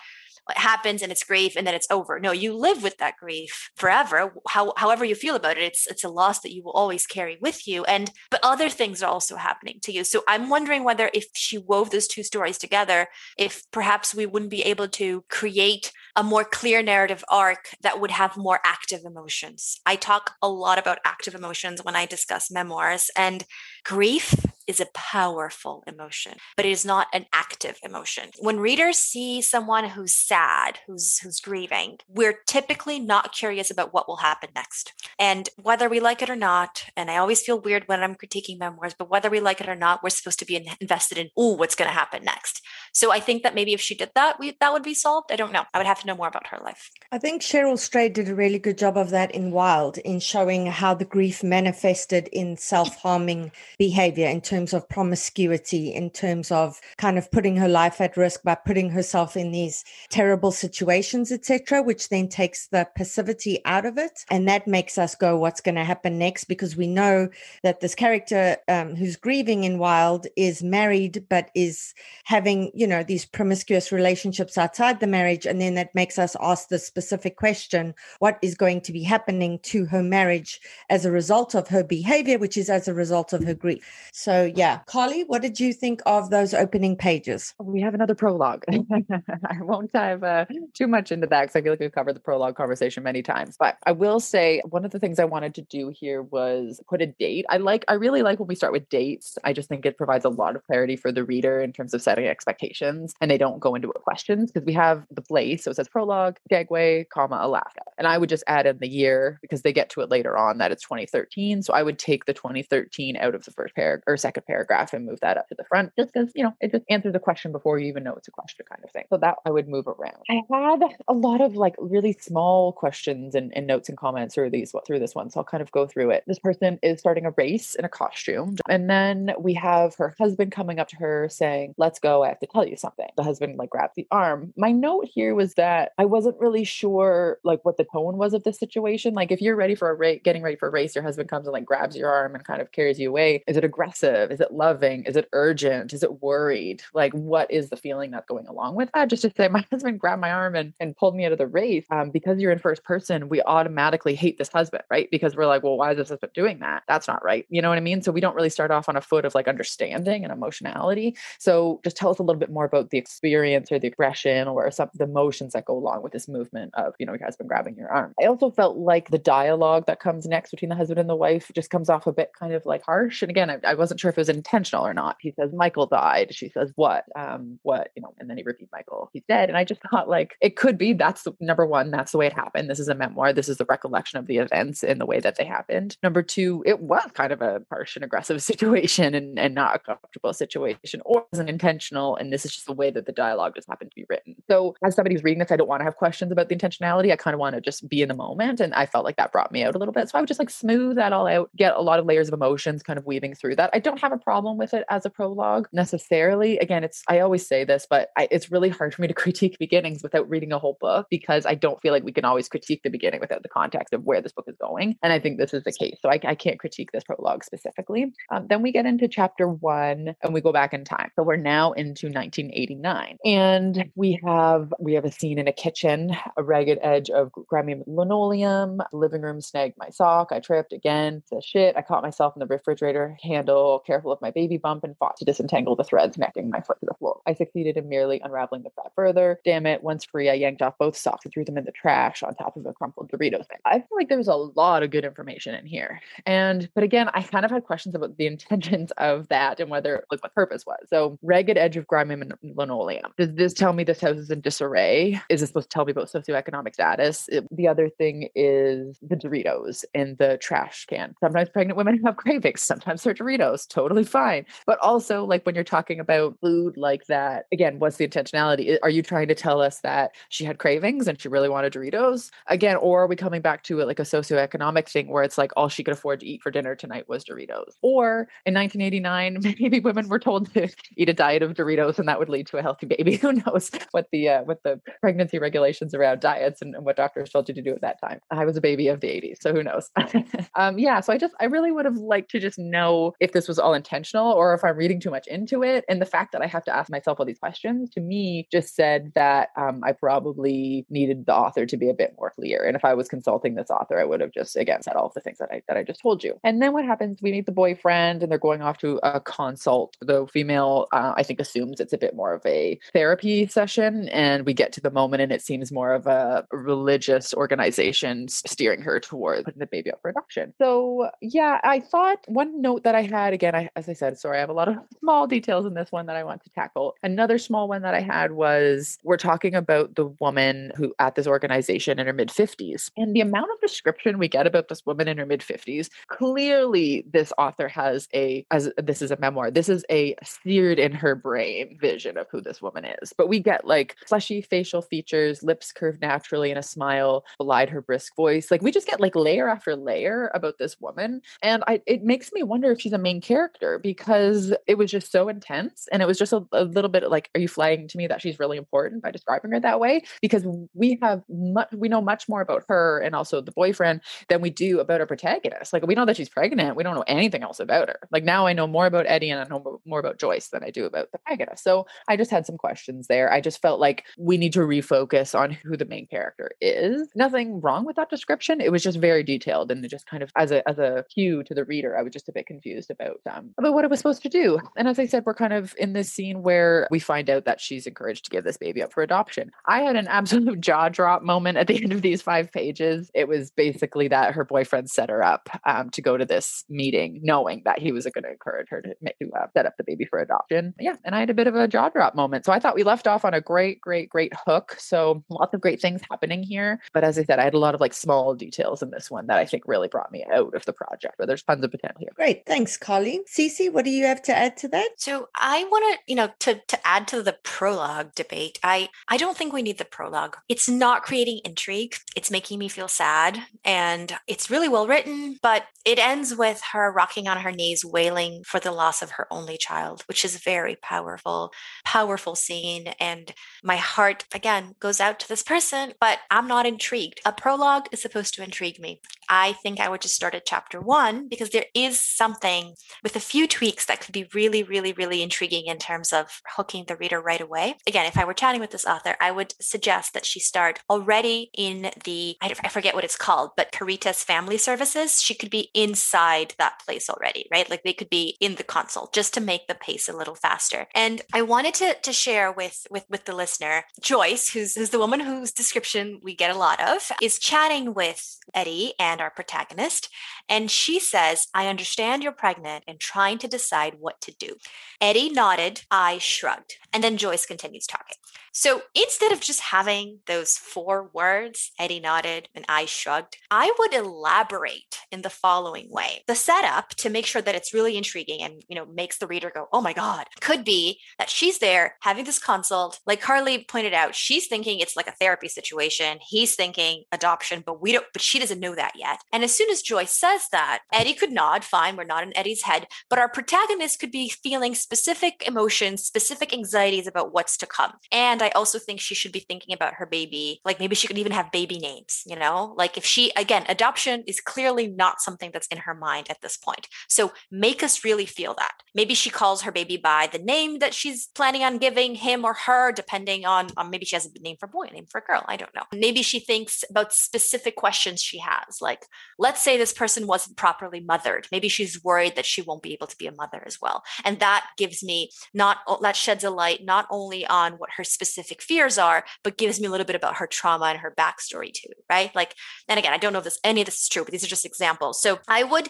it happens and it's grief and then it's over. No, you live with that grief forever. How, however you feel about it, it's it's a loss that you will always carry with you. And but other things are also happening to you. So I'm wondering whether if she wove those two stories together, if perhaps we wouldn't be able to create a more clear narrative arc that would have more active emotions. I talk a lot about active emotions when I discuss memoirs, and grief is a powerful emotion, but it is not an active emotion. When readers see someone who's sad, who's who's grieving, we're typically not curious about what will happen next. And whether we like it or not, and I always feel weird when I'm critiquing memoirs, but whether we like it or not, we're supposed to be invested in, oh, what's going to happen next. So I think that maybe if she did that, we, that would be solved. I don't know. I would have to know more about her life. I think Cheryl Strayed did a really good job of that in Wild in showing how the grief manifested in self-harming behavior in terms of promiscuity, in terms of kind of putting her life at risk by putting herself in these terrible situations, etc., which then takes the passivity out of it. And that makes us go, what's going to happen next? Because we know that this character um, who's grieving in Wild is married, but is having, you know, these promiscuous relationships outside the marriage. And then that makes us ask the specific question what is going to be happening to her marriage as a result of her behavior, which is as a result of her grief. So, yeah. Carly, what did you think of those opening pages? We have another prologue. I won't dive uh, too much into that because I feel like we've covered the prologue conversation many times. But I will say one of the things I wanted to do here was put a date. I like, I really like when we start with dates. I just think it provides a lot of clarity for the reader in terms of setting expectations and they don't go into questions because we have the place. So it says prologue, Skagway, comma, Alaska. And I would just add in the year because they get to it later on that it's 2013. So I would take the 2013 out of the first paragraph or second paragraph and move that up to the front just because, you know, it just answers the question before you even know it's a question kind of thing. So that I would move around. I had a lot of like really small questions and, and notes and comments through these through this one. So I'll kind of go through it. This person is starting a race in a costume. And then we have her husband coming up to her saying, Let's go, I have to tell you something. The husband like grabs the arm. My note here was that I wasn't really sure like what the tone was of this situation. Like if you're ready for a race, getting ready for a race, your husband comes and like grabs your arm and kind of carries you away. Is it aggressive? Is it loving? Is it urgent? Is it worried? Like what is the feeling that's going along with that? Just to say, my husband grabbed my arm and, and pulled me out of the race. Um, because you're in first person, we automatically hate this husband, right? Because we're like, well, why is this husband doing that? That's not right. You know what I mean? So we don't really start off on a foot of like understanding and emotionality. So just tell us a little bit more about the experience or the aggression or some the emotions that go along with this movement of, you know, your husband grabbing your arm. I also felt like the dialogue that comes next between the husband and the wife just comes off a bit kind of like harsh. And again, I, I wasn't sure if it was intentional or not. He says, Michael died. She says, What? Um, what? You know, and then he repeats, Michael, he's dead. And I just thought like it could be that's the, number one, that's the way it happened. This is a memoir. This is the recollection of the events in the way that they happened. Number two, it was kind of a harsh and aggressive situation and, and not a comfortable situation or wasn't intentional. And this is just the way that the dialogue just happened to be written. So as somebody who's reading this, I don't want to have questions about the intentionality. I kind of want to just be in the moment. And I felt like that brought me out a little bit. So I would just like smooth that all out, get a lot of layers of emotions kind of weaving through that. I don't have a problem with it as a prologue necessarily. Again, it's, I always say this, but I, it's really hard for me to critique beginnings without reading a whole book because I don't feel like we can always critique the beginning without the context of where this book is going. And I think this is the case. So I, I can't critique this prologue specifically. Um, then we get into chapter one and we go back in time. So we're now into 1989. And we have we have a scene in a kitchen, a ragged edge of grimy linoleum, living room snagged my sock. I tripped again. The shit. I caught myself in the refrigerator handle, careful of my baby bump, and fought to disentangle the threads connecting my foot to the floor. I succeeded in merely unraveling the fat further. Damn it. Once free, I yanked off both socks and threw them in the trash on top of a crumpled Doritos. Thing. I feel like there's a lot of good information in here. And but again, I kind of had questions about the intentions of that and whether like what purpose was. So ragged edge of grimy linoleum. Does this tell me this house is in disarray? Is it supposed to tell me about socioeconomic status? It, the other thing is the Doritos in the trash can. Sometimes pregnant women have cravings. Sometimes they're Doritos. Totally fine. But also, like when you're talking about food like that, again, what's the intentionality? Are you trying to tell us that she had cravings and she really wanted Doritos? Again, or are we coming back to it like a socioeconomic thing where it's like all she could afford to eat for dinner tonight was Doritos? Or in 1989, maybe women were told to eat a diet of Doritos and that would lead to a healthy baby. Who knows what the uh, what the pregnancy regulations around diets and, and, what doctors told you to do at that time. I was a baby of the 80s, so who knows? um, yeah, so I just I really would have liked to just know if this was all intentional or if I'm reading too much into it. And the fact that I have to ask myself all these questions to me just said that um, I probably needed the author to be a bit more clear. And if I was consulting this author, I would have just again said all of the things that I that I just told you. And then what happens? We meet the boyfriend, and they're going off to a consult. The female, uh, I think, assumes it's a bit more of a therapy session, and we get to the moment, and it seems more of a religious organization steering her toward putting the baby up for adoption. So yeah, I thought one note that I had again, as I said, sorry, I have a lot of small details in this one that I want to tackle. Another small one that I had was we're talking about the woman who at this organization in her mid 50s, and the amount of description we get about this woman in her mid 50s. Clearly, this author has a as this is a memoir. This is a seared in her brain vision of who this woman is. But we get like fleshy facial features, lips curved naturally, and a smile belied her brisk voice. Like we just get like layer after layer about this woman, and I it makes me wonder if she's a main character because it was just so intense, and it was just a, a little bit like, are you flagging to me that she's really important by describing her that way? Because we have much, we know much more about her and also the boyfriend than we do about our protagonist. Like we know that she's pregnant, we don't know anything else about her. Like now I know more about Eddie and I know more about Joyce than I do about the protagonist. So I just had some questions there. I just felt like we need to refocus on who the main character is. Nothing wrong with that description. It was just very detailed and just kind of as a as a cue to the reader, I was just a bit confused about um about what it was supposed to do. And as I said, we're kind of in this scene where we find out that she's encouraged to give this baby up for adoption. I had an absolute jaw drop moment at the end of these five pages. It was basically that her boyfriend set her up um, to go to this meeting, knowing that he was going to encourage her to, make, uh, set up the baby for adoption. Yeah, and I had a bit of a jaw drop moment. So I thought we left off on a great, great, great hook. So lots of great things happening here. But as I said, I had a lot of like small details in this one that I think really brought me out of the project. But there's tons of potential here. Great, thanks, Colleen. Cece, what do you have to add to that? So I want to, you know, to to add to the prologue debate. I I don't think we need the prologue. It's not creating intrigue. It's making me feel sad, and it's really well written. But it ends with her rocking on her knees, wailing for the loss of her only child, which is a very powerful, powerful scene. And my heart again goes out to this person, but I'm not intrigued. A prologue is supposed to intrigue me. I think I would just start at chapter one because there is something with a few tweaks that could be really, really, really intriguing in terms of hooking the reader right away. Again, if I were chatting with this author, I would suggest that she start already in the, I forget what it's called, but Caritas Family Services. She could be inside that place already, right? Like they could be in the console just to make the pace a little faster. And I wanted to, to share with, with, with the listener, Joyce, who's, who's the woman whose description we get a lot of, is chatting with Eddie and our protagonist. And she says, I understand you're pregnant and trying to decide what to do. Eddie nodded, I shrugged. And then Joyce continues talking. So instead of just having those four words, Eddie nodded and I shrugged, I would elaborate in the following way. The setup to make sure that it's really intriguing and, you know, makes the reader go, oh my God, could be that she's there having this consult. Like Carly pointed out, she's thinking it's like a therapy situation. He's thinking adoption, but we don't, but she doesn't know that yet. And as soon as Joyce says that, Eddie could nod, fine, we're not in Eddie's head, but our protagonist could be feeling specific emotions, specific anxieties about what's to come. And I also think she should be thinking about her baby. Like maybe she could even have baby names, you know? Like if she, again, adoption is clearly not something that's in her mind at this point. So make us really feel that. Maybe she calls her baby by the name that she's planning on giving him or her, depending on, on maybe she has a name for a boy, a name for a girl. I don't know. Maybe she thinks about specific questions she has. Like, let's say this person wasn't properly mothered. Maybe she's worried that she won't be able to be a mother as well. And that gives me not, oh, that sheds a light not only on what her specific fears are, but gives me a little bit about her trauma and her backstory too, right? Like, and again, I don't know if this, any of this is true, but these are just examples. So I would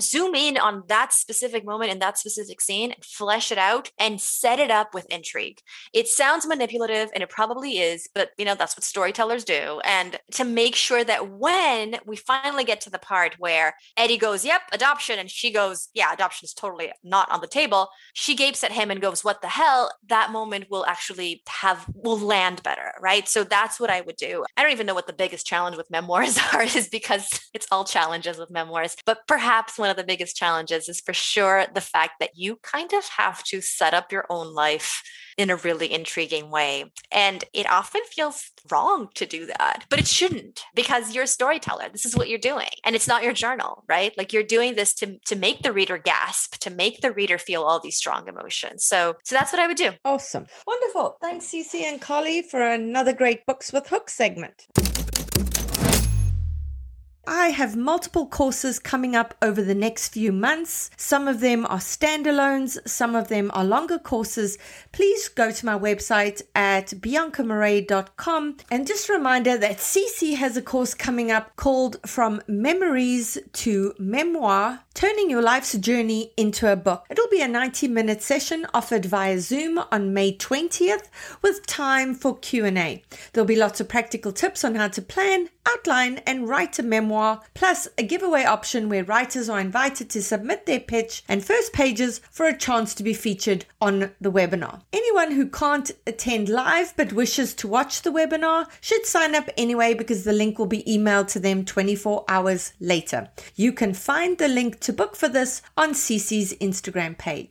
zoom in on that specific moment in that specific scene flesh it out and set it up with intrigue. It sounds manipulative and it probably is, but you know, that's what storytellers do. And to make sure that when we finally get to the part where Eddie goes, Yep, adoption, and she goes, Yeah, adoption is totally not on the table, she gapes at him and goes, What the hell? That moment will actually have, will land better, right? So that's what I would do. I don't even know what the biggest challenge with memoirs are, is because it's all challenges with memoirs, but perhaps one of the biggest challenges is for sure the fact that you kind of have to set up your own life in a really intriguing way. And it often feels wrong to do that, but it shouldn't because you're a storyteller. This is what you're doing. And it's not your journal, right? Like you're doing this to, to make the reader gasp, to make the reader feel all these strong emotions. So, so that's what I would do. Awesome. Wonderful. Thanks, Cece and Carly, for another great Books with Hook segment. I have multiple courses coming up over the next few months. Some of them are standalones, some of them are longer courses. Please go to my website at biancamarais.com. And just a reminder that Cece has a course coming up called From Memories to Memoir Turning Your Life's Journey into a Book. It'll be a 90 minute session offered via Zoom on May 20th with time for Q&A. There'll be lots of practical tips on how to plan, outline and write a memoir, plus a giveaway option where writers are invited to submit their pitch and first pages for a chance to be featured on the webinar. Anyone who can't attend live but wishes to watch the webinar should sign up anyway because the link will be emailed to them 24 hours later. You can find the link to book for this on Cece's Instagram page.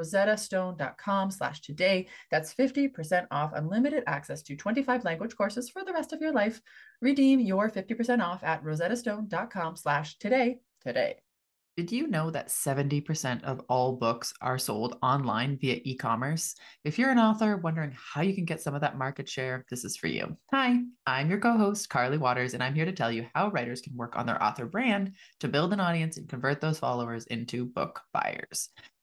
rosettastone.com slash today. That's 50% off unlimited access to 25 language courses for the rest of your life. Redeem your 50% off at rosettastone.com slash today today. Did you know that 70% of all books are sold online via e commerce? If you're an author wondering how you can get some of that market share, this is for you. Hi, I'm your co host, Carly Watters, and I'm here to tell you how writers can work on their author brand to build an audience and convert those followers into book buyers.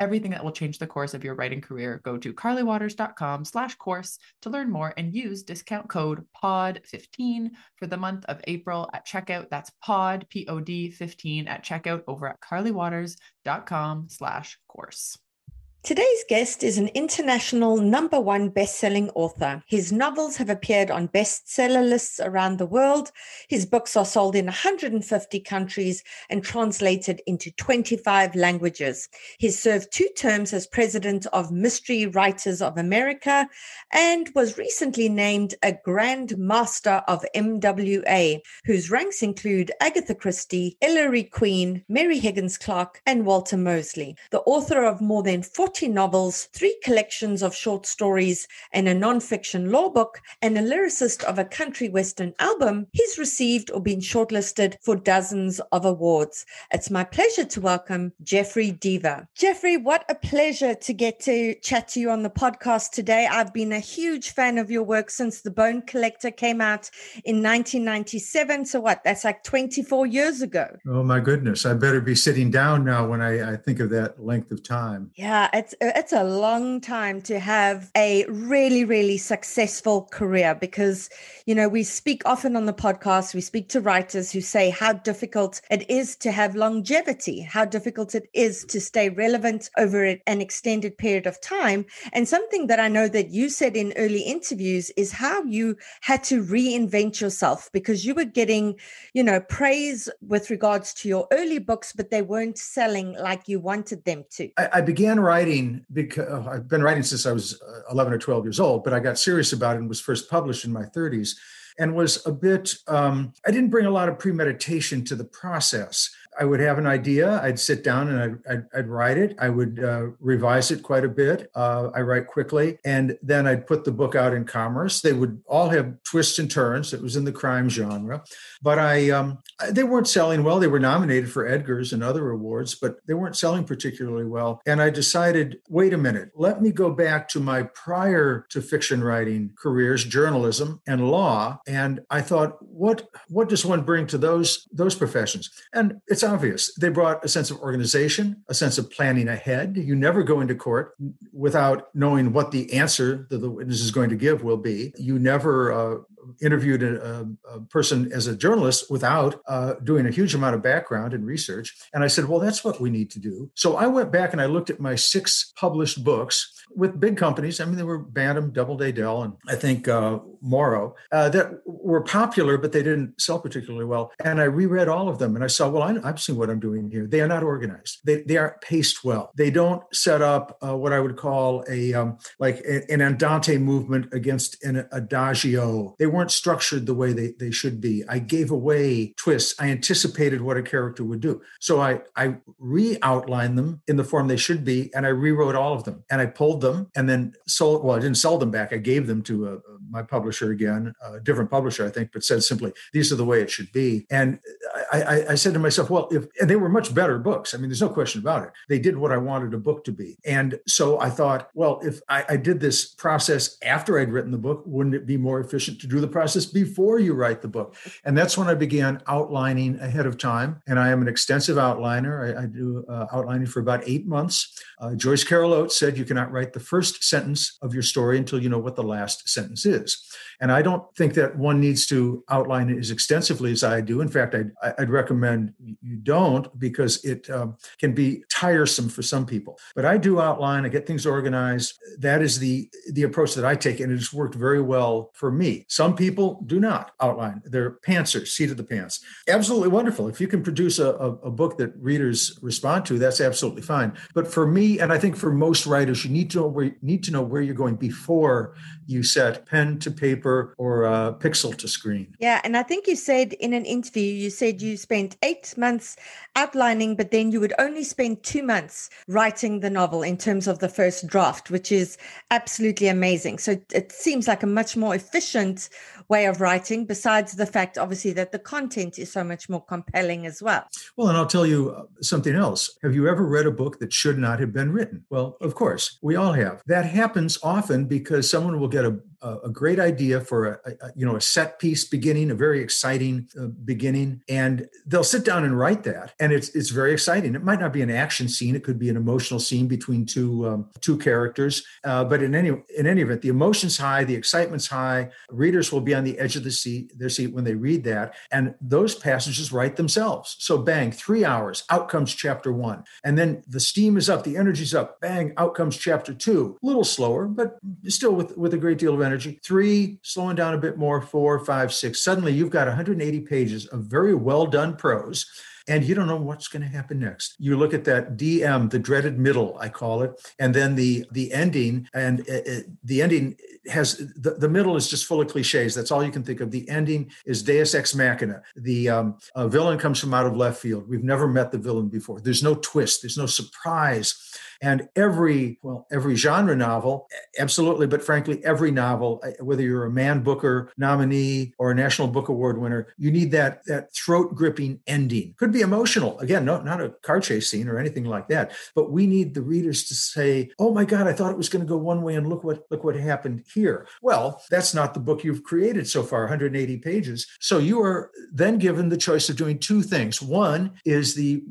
everything that will change the course of your writing career, go to carlywatters.com slash course to learn more and use discount code POD15 for the month of April at checkout. That's POD, P-O-D 15 at checkout over at carlywatters.com slash course. Today's guest is an international number one best-selling author. His novels have appeared on bestseller lists around the world. His books are sold in 150 countries and translated into 25 languages. He served two terms as president of Mystery Writers of America and was recently named a Grand Master of MWA, whose ranks include Agatha Christie, Ellery Queen, Mary Higgins Clark, and Walter Mosley. The author of more than 40 40 novels, three collections of short stories, and a nonfiction law book, and a lyricist of a country western album, he's received or been shortlisted for dozens of awards. It's my pleasure to welcome Jeffery Deaver. Jeffery, what a pleasure to get to chat to you on the podcast today. I've been a huge fan of your work since The Bone Collector came out in 1997. So, what? That's like 24 years ago. Oh, my goodness. I better be sitting down now when I, I think of that length of time. Yeah, it's it's a long time to have a really really successful career because you know we speak often on the podcast we speak to writers who say how difficult it is to have longevity how difficult it is to stay relevant over an extended period of time. And something that I know that you said in early interviews is how you had to reinvent yourself because you were getting you know praise with regards to your early books but they weren't selling like you wanted them to. I, I began writing writing because uh, I've been writing since I was uh, 11 or 12 years old, but I got serious about it and was first published in my 30s and was a bit, um, I didn't bring a lot of premeditation to the process. I would have an idea. I'd sit down and I'd, I'd, I'd write it. I would uh, revise it quite a bit. Uh, I write quickly. And then I'd put the book out in commerce. They would all have twists and turns. It was in the crime genre. But I, um, they weren't selling well. They were nominated for Edgars and other awards, but they weren't selling particularly well. And I decided, wait a minute, let me go back to my prior to fiction writing careers, journalism and law. And I thought, what, what does one bring to those, those professions? And it's obvious. They brought a sense of organization, a sense of planning ahead. You never go into court without knowing what the answer that the witness is going to give will be. You never uh, interviewed a, a, person as a journalist without uh, doing a huge amount of background and research. And I said, well, that's what we need to do. So I went back and I looked at my six published books with big companies. I mean, there were Bantam, Doubleday Dell, and I think uh, Morrow uh, that were popular, but they didn't sell particularly well. And I reread all of them and I saw, well, I, I've seen what I'm doing here. They are not organized. They, they aren't paced well. They don't set up uh, what I would call a um, like an andante movement against an adagio. They weren't structured the way they, they should be. I gave away twists. I anticipated what a character would do. So I, I re-outlined them in the form they should be and I rewrote all of them. And I pulled them and then sold, well, I didn't sell them back. I gave them to a, my publisher again, a different publisher, I think, but said simply, these are the way it should be. And I, I, I said to myself, well, if and they were much better books. I mean, there's no question about it. They did what I wanted a book to be. And so I thought, well, if I, I did this process after I'd written the book, wouldn't it be more efficient to do the process before you write the book? And that's when I began outlining ahead of time. And I am an extensive outliner. I, I do uh, outlining for about eight months. Uh, Joyce Carol Oates said you cannot write the first sentence of your story until you know what the last sentence is. And I don't think that one needs to outline it as extensively as I do. In fact, I'd, I'd recommend you don't because it um, can be tiresome for some people. But I do outline, I get things organized. That is the, the approach that I take, and it has worked very well for me. Some people do not outline, they're pantsers, seat of the pants. Absolutely wonderful. If you can produce a, a, a book that readers respond to, that's absolutely fine. But for me, and I think for most writers, you need to know where, need to know where you're going before you set pen to paper or uh, pixel to screen. Yeah, and I think you said in an interview, you said you spent eight months outlining, but then you would only spend two months writing the novel in terms of the first draft, which is absolutely amazing. So it seems like a much more efficient way of writing, besides the fact, obviously, that the content is so much more compelling as well. Well, and I'll tell you uh, something else. Have you ever read a book that should not have been written? Well, of course, we all have. That happens often because someone will get a a, great idea for a, a, you know a set piece beginning, a very exciting uh, beginning, and they'll sit down and write that, and it's it's very exciting. It might not be an action scene; it could be an emotional scene between two um, two characters. Uh, but in any in any event, the emotion's high, the excitement's high. Readers will be on the edge of the seat their seat when they read that, and those passages write themselves. So bang, three hours, out comes chapter one, and then the steam is up, the energy's up. Bang, out comes chapter two. A little slower, but still with with a great deal of energy. Three, slowing down a bit more. Four, five, six. Suddenly, you've got 180 pages of very well done prose and you don't know what's going to happen next. You look at that DM, the dreaded middle, I call it, and then the the ending, and it, it, the ending has the, the middle is just full of cliches. That's all you can think of. The ending is Deus ex machina. The um, villain comes from out of left field. We've never met the villain before. There's no twist. There's no surprise. And every, well, every genre novel, eh, absolutely, but frankly, every novel, whether you're a Man Booker nominee or a National Book Award winner, you need that that throat gripping ending. Could be emotional. Again, no, not a car chase scene or anything like that. But we need the readers to say, "Oh my God, I thought it was going to go one way, and look what look what happened here." Well, that's not the book you've created so far, 180 pages. So you are then given the choice of doing two things. One is the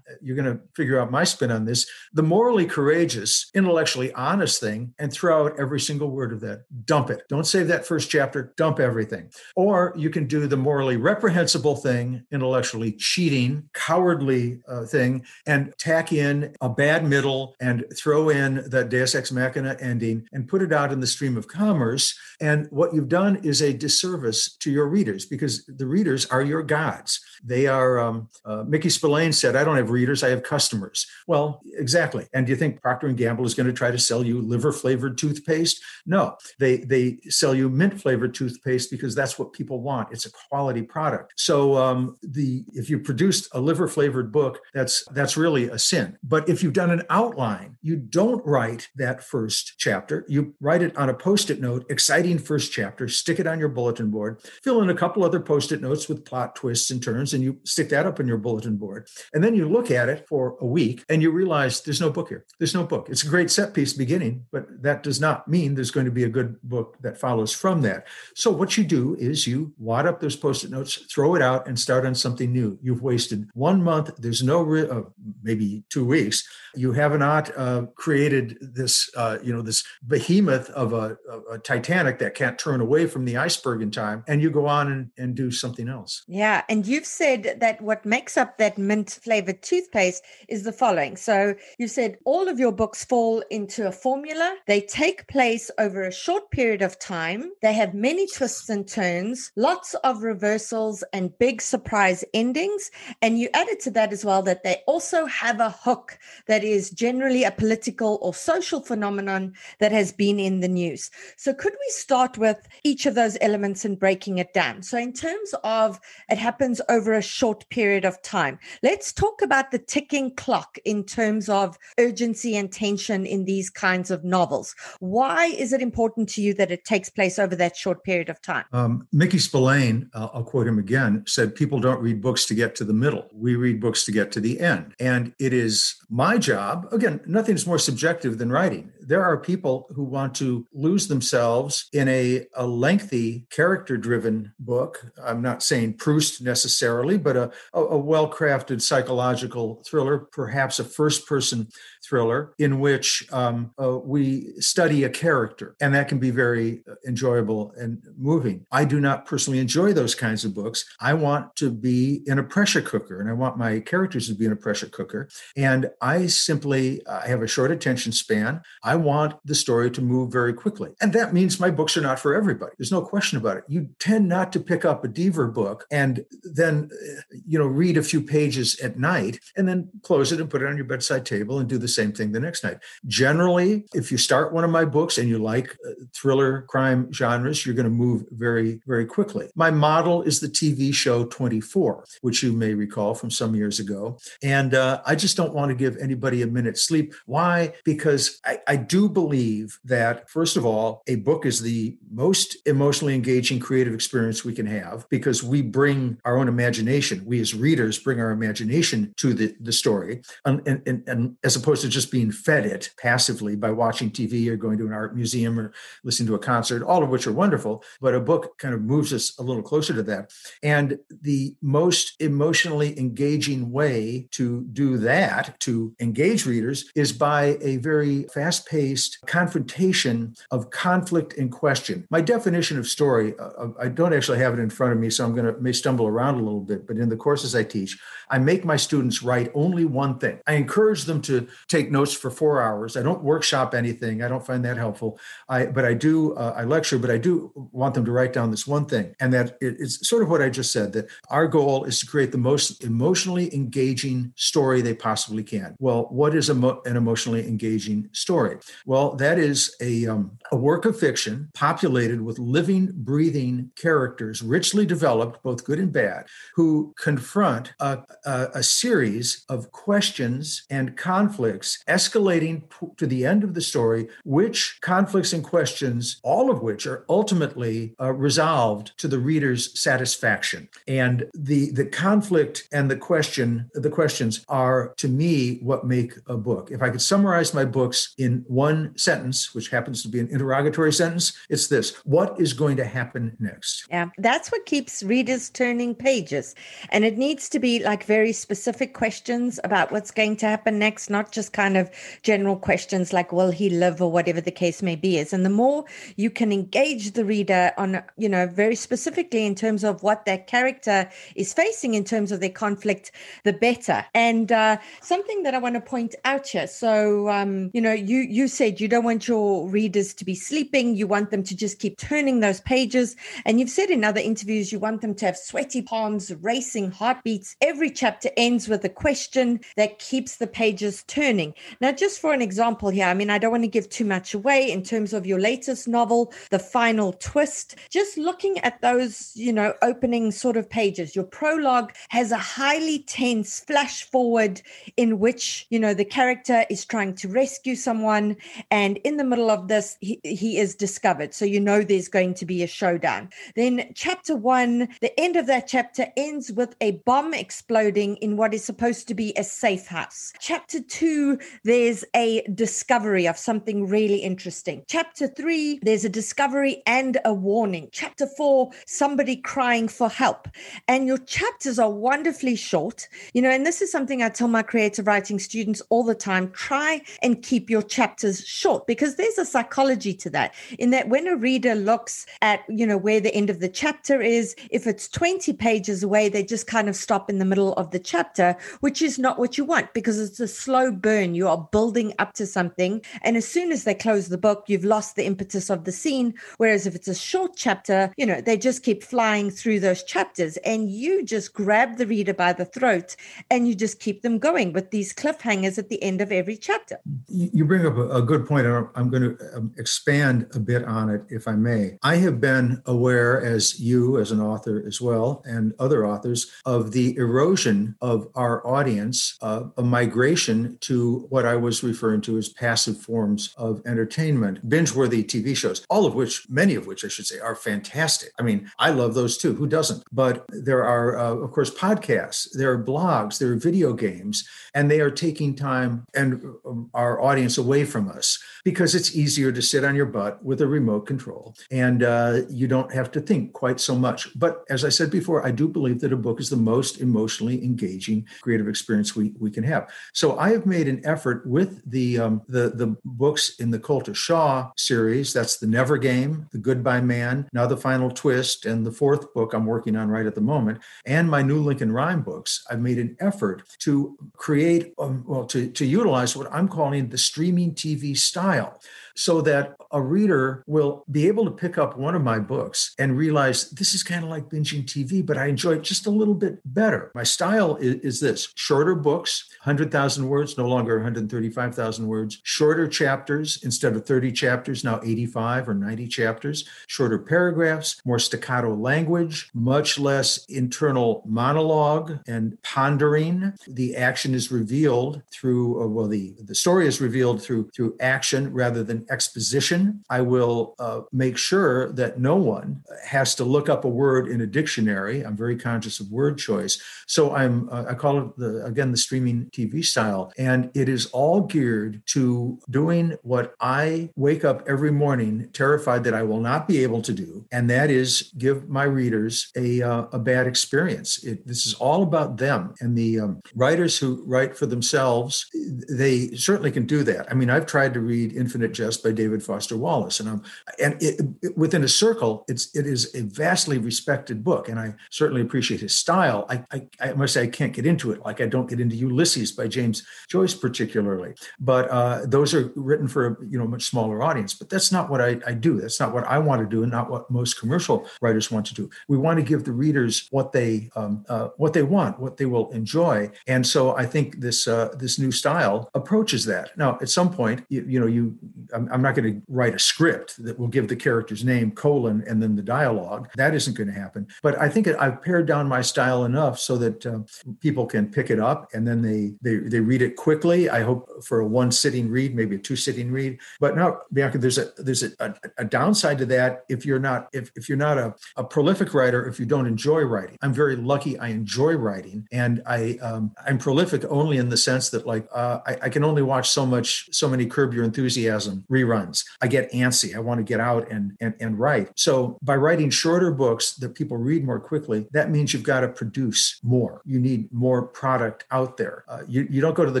you're going to figure out my spin on this. The morally courageous, intellectually honest thing and throw out every single word of that. Dump it. Don't save that first chapter, dump everything. Or you can do the morally reprehensible thing, intellectually cheating, cowardly uh, thing, and tack in a bad middle and throw in that Deus Ex Machina ending and put it out in the stream of commerce. And what you've done is a disservice to your readers because the readers are your gods. They are, um, uh, Mickey Spillane said, I don't have readers, I have customers. Well, exactly. And do you think Procter and Gamble is going to try to sell you liver flavored toothpaste? No, they they sell you mint flavored toothpaste because that's what people want. It's a quality product. So um, the if you produced a liver flavored book, that's that's really a sin. But if you've done an outline, you don't write that first chapter. You write it on a post-it note, exciting first chapter, stick it on your bulletin board, fill in a couple other post-it notes with plot twists and turns, and you stick that up on your bulletin board. And then you look at it for a week and you realize there's no book here. There's no book. It's a great set piece beginning, but that does not mean there's going to be a good book that follows from that. So what you do is you wad up those post-it notes, throw it out, and start on something new. You've wasted one month, there's no, re- uh, maybe two weeks, you have not uh, created this, uh, you know, this behemoth of a, a, Titanic that can't turn away from the iceberg in time, and you go on and, and do something else. Yeah, and you've said that what makes up that mint flavored toothpaste is the following. So you said all of your books fall into a formula. They take place over a short period of time. They have many twists and turns, lots of reversals, and big surprise endings. And you added to that as well that they also have a hook that is generally a political or social phenomenon that has been in the news. So, could we start with each of those elements and breaking it down? So, in terms of it happens over a short period of time, let's talk about the ticking clock in terms of urgency and tension in these kinds of novels. Why is it important to you that it takes place over that short period of time? Um, Mickey Spillane, uh, I'll quote him again, said, People don't read books to get to the middle. We read books to get to the end. And it is my job, again, nothing's more subjective than writing. There are people who want to lose themselves in a, a lengthy, character driven book. I'm not saying Proust necessarily, but a, a, well crafted psychological thriller, perhaps a first person thriller in which um, uh, we study a character, and that can be very uh, enjoyable and moving. I do not personally enjoy those kinds of books. I want to be in a pressure cooker, and I want my characters to be in a pressure cooker. And I simply I have a short attention span. I want the story to move very quickly, and that means my books are not for everybody. There's no question about it. You tend not to pick up a Deaver book and then uh, you know read a few pages at night and then close it and put it on your bedside table and do the same thing the next night. Generally, if you start one of my books and you like uh, thriller crime genres, you're going to move very, very quickly. My model is the TV show 24, which you may recall from some years ago. And uh, I just don't want to give anybody a minute's sleep. Why? Because I, I do believe that, first of all, a book is the most emotionally engaging creative experience we can have because we bring our own imagination. We as readers bring our imagination to the, the story. And, and, and as opposed to just being fed it passively by watching TV or going to an art museum or listening to a concert, all of which are wonderful. But a book kind of moves us a little closer to that. And the most emotionally engaging way to do that, to engage readers, is by a very fast paced confrontation of conflict and question. My definition of story, uh, I don't actually have it in front of me, so I'm going to may stumble around a little bit, but in the courses I teach, I make my students write only one thing. I encourage them to take notes for four hours. I don't workshop anything. I don't find that helpful. I but I do uh, I lecture, but I do want them to write down this one thing, and that it's sort of what I just said. That our goal is to create the most emotionally engaging story they possibly can. Well, what is an emotionally engaging story? Well, that is a um, a work of fiction populated with living, breathing characters, richly developed, both good and bad, who confront a, a, a series of questions and conflicts escalating to the end of the story, which conflicts and questions, all of which are ultimately uh, resolved to the reader's satisfaction. And the, the conflict and the question, the questions are to me what make a book. If I could summarize my books in one sentence, which happens to be an interrogatory sentence, it's this what is going to happen next? Yeah, that's what keeps readers turning pages. And it needs to be like very specific questions about what's going to happen next, not just kind of general questions like, will he live or whatever the case may be is. And the more you can engage the reader on, you know, very specifically in terms of what that character is facing in terms of their conflict, the better. And uh, something that I want to point out here. So, um, you know, you, you said you don't want your readers to be sleeping. You want them to just keep turning those pages. And you've said in other interviews, you want them to have sweaty palms, racing heartbeats. Every chapter ends with a question that keeps the pages turning. Now, just for an example here, I mean, I don't want to give too much away in terms of your latest novel, The Final Twist. Just looking at those, you know, opening sort of pages, your prologue has a highly tense flash forward in which, you know, the character is trying to rescue someone And in the middle of this, he, he is discovered. So you know there's going to be a showdown. Then, chapter one, the end of that chapter ends with a bomb exploding in what is supposed to be a safe house. Chapter two, there's a discovery of something really interesting. Chapter three, there's a discovery and a warning. Chapter four, somebody crying for help. And your chapters are wonderfully short, you know, and this is something I tell my creative writing students all the time try and keep your chapters short because there's a psychology to that in that when a reader looks at you know where the end of the chapter is if it's 20 pages away they just kind of stop in the middle of the chapter which is not what you want because it's a slow burn. You are building up to something and as soon as they close the book you've lost the impetus of the scene. Whereas if it's a short chapter you know they just keep flying through those chapters and you just grab the reader by the throat and you just keep them going with these cliffhangers at the end of every chapter. You bring up a good point. I'm going to um, expand a bit on it if i may. I have been aware as you as an author as well and other authors of the erosion of our audience uh, a migration to what i was referring to as passive forms of entertainment binge-worthy tv shows all of which many of which i should say are fantastic. I mean i love those too who doesn't? But there are uh, of course podcasts there are blogs there are video games and they are taking time and um, our audience away from us because it's easier to sit on your butt with a remote control and uh, you don't have to think quite so much. But as I said before, I do believe that a book is the most emotionally engaging creative experience we, we can have. So I have made an effort with the, um, the, the books in the Colter Shaw series. That's The Never Game, The Goodbye Man, Now the Final Twist, and the fourth book I'm working on right at the moment, and my new Lincoln Rhyme books. I've made an effort to create, um, well, to, to utilize what I'm calling the streaming TV style so that a reader will be able to pick up one of my books and realize this is kind of like binging TV, but I enjoy it just a little bit better. My style is, is this shorter books, 100,000 words, no longer 135,000 words, shorter chapters instead of 30 chapters, now 85 or 90 chapters, shorter paragraphs, more staccato language, much less internal monologue and pondering. The action is revealed through, uh, well, the, the story is revealed through, through action rather than exposition. I will uh, make sure that no one has to look up a word in a dictionary. I'm very conscious of word choice. So I'm, uh, I call it the, again, the streaming TV style. And it is all geared to doing what I wake up every morning terrified that I will not be able to do. And that is give my readers a, uh, a bad experience. It, this is all about them. And the um, writers who write for themselves, they certainly can do that. I mean, I've tried to read Infinite Jest by David Foster Wallace, and I'm and it, it, within a circle, it's it is a vastly respected book, and I certainly appreciate his style. I, I, I must say I can't get into it like I don't get into Ulysses by James Joyce particularly, but uh, those are written for a you know much smaller audience. But that's not what I, I do. That's not what I want to do, and not what most commercial writers want to do. We want to give the readers what they um, uh, what they want, what they will enjoy, and so I think this uh, this new style approaches that. Now, at some point, you, you know, you I'm, I'm not going to write a script that will give the character's name colon and then the dialogue. That isn't going to happen. But I think I've pared down my style enough so that uh, people can pick it up and then they, they they read it quickly. I hope for a one sitting read, maybe a two sitting read. But now, Bianca, there's a there's a, a, a downside to that if you're not if if you're not a, a prolific writer, if you don't enjoy writing. I'm very lucky. I enjoy writing, and I um, I'm prolific only in the sense that like uh, I, I can only watch so much so many Curb Your Enthusiasm reruns. I get antsy. I want to get out and, and, and write. So by writing shorter books that people read more quickly, that means you've got to produce more. You need more product out there. Uh, you, you don't go to the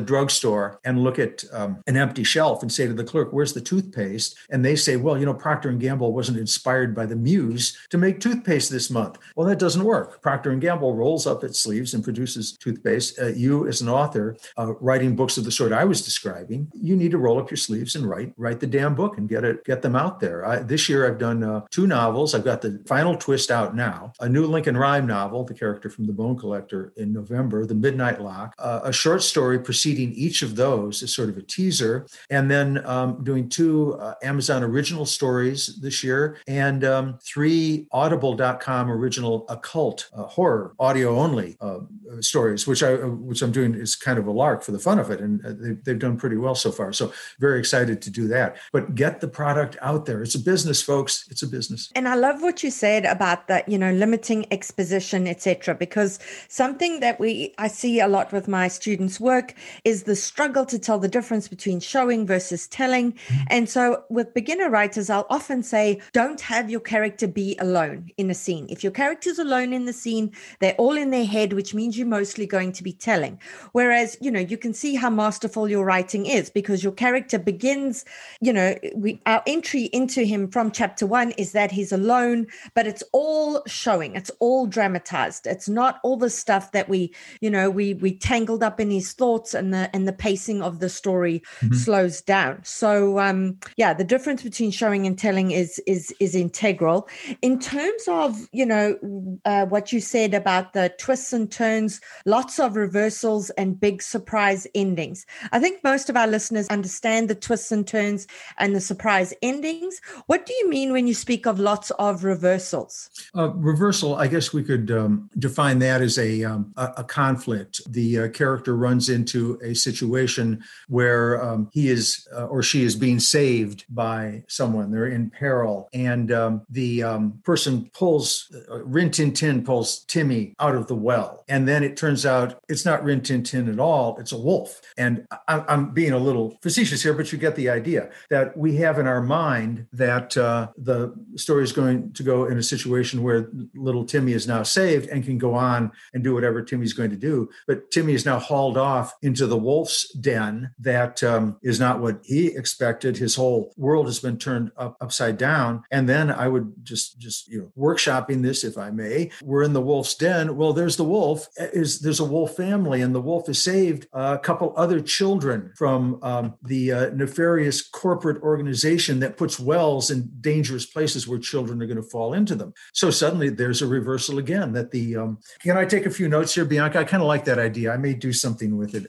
drugstore and look at um, an empty shelf and say to the clerk, where's the toothpaste? And they say, well, you know, Procter & Gamble wasn't inspired by the muse to make toothpaste this month. Well, that doesn't work. Procter & Gamble rolls up its sleeves and produces toothpaste. Uh, you as an author uh, writing books of the sort I was describing, you need to roll up your sleeves and write, write the damn book and get it, get them out there. I, this year I've done uh, two novels. I've got the final twist out now, a new Lincoln Rhyme novel, the character from The Bone Collector in November, The Midnight Lock, uh, a short story preceding each of those is sort of a teaser, and then um, doing two uh, Amazon original stories this year and um, three Audible.com original occult uh, horror audio only uh, stories, which I which I'm doing is kind of a lark for the fun of it, and uh, they've, they've done pretty well so far. So very excited to do that. But get the product out there. It's a business, folks. It's a business. And I love what you said about that, you know, limiting exposition, etc. Because something that we I see a lot with my students' work is the struggle to tell the difference between showing versus telling. Mm-hmm. And so with beginner writers, I'll often say, don't have your character be alone in a scene. If your character's alone in the scene, they're all in their head, which means you're mostly going to be telling. Whereas, you know, you can see how masterful your writing is because your character begins, you know, we our entry into him from chapter one is that he's alone, but it's all showing, it's all dramatized. It's not all the stuff that we, you know, we we tangled up in his thoughts and the and the pacing of the story mm-hmm. slows down. So um yeah, the difference between showing and telling is is is integral. In terms of, you know, uh, what you said about the twists and turns, lots of reversals and big surprise endings. I think most of our listeners understand the twists and turns and the surprise endings. What do you mean when you speak of lots of reversals? Uh, reversal, I guess we could um, define that as a, um, a, a, conflict. The uh, character runs into a situation where um, he is uh, or she is being saved by someone. They're in peril, and um, the um, person pulls uh, Rin Tin Tin pulls Timmy out of the well, and then it turns out it's not Rin Tin Tin at all. It's a wolf, and I, I'm being a little facetious here, but you get the idea that we have in our mind that uh, the story is going to go in a situation where little Timmy is now saved and can go on and do whatever Timmy's going to do. But Timmy is now hauled off into the wolf's den. That um, is not what he expected. His whole world has been turned up, upside down. And then I would just just you know workshopping this, if I may. We're in the wolf's den. Well, there's the wolf. Is there's a wolf family, and the wolf has saved a couple other children from um, the uh, nefarious corporate organization that puts wells in dangerous places where children are going to fall into them. So suddenly there's a reversal again. That the um, can I take a few notes here, Bianca? I kind of like that idea. I may do something with it.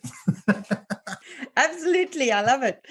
Absolutely, I love it.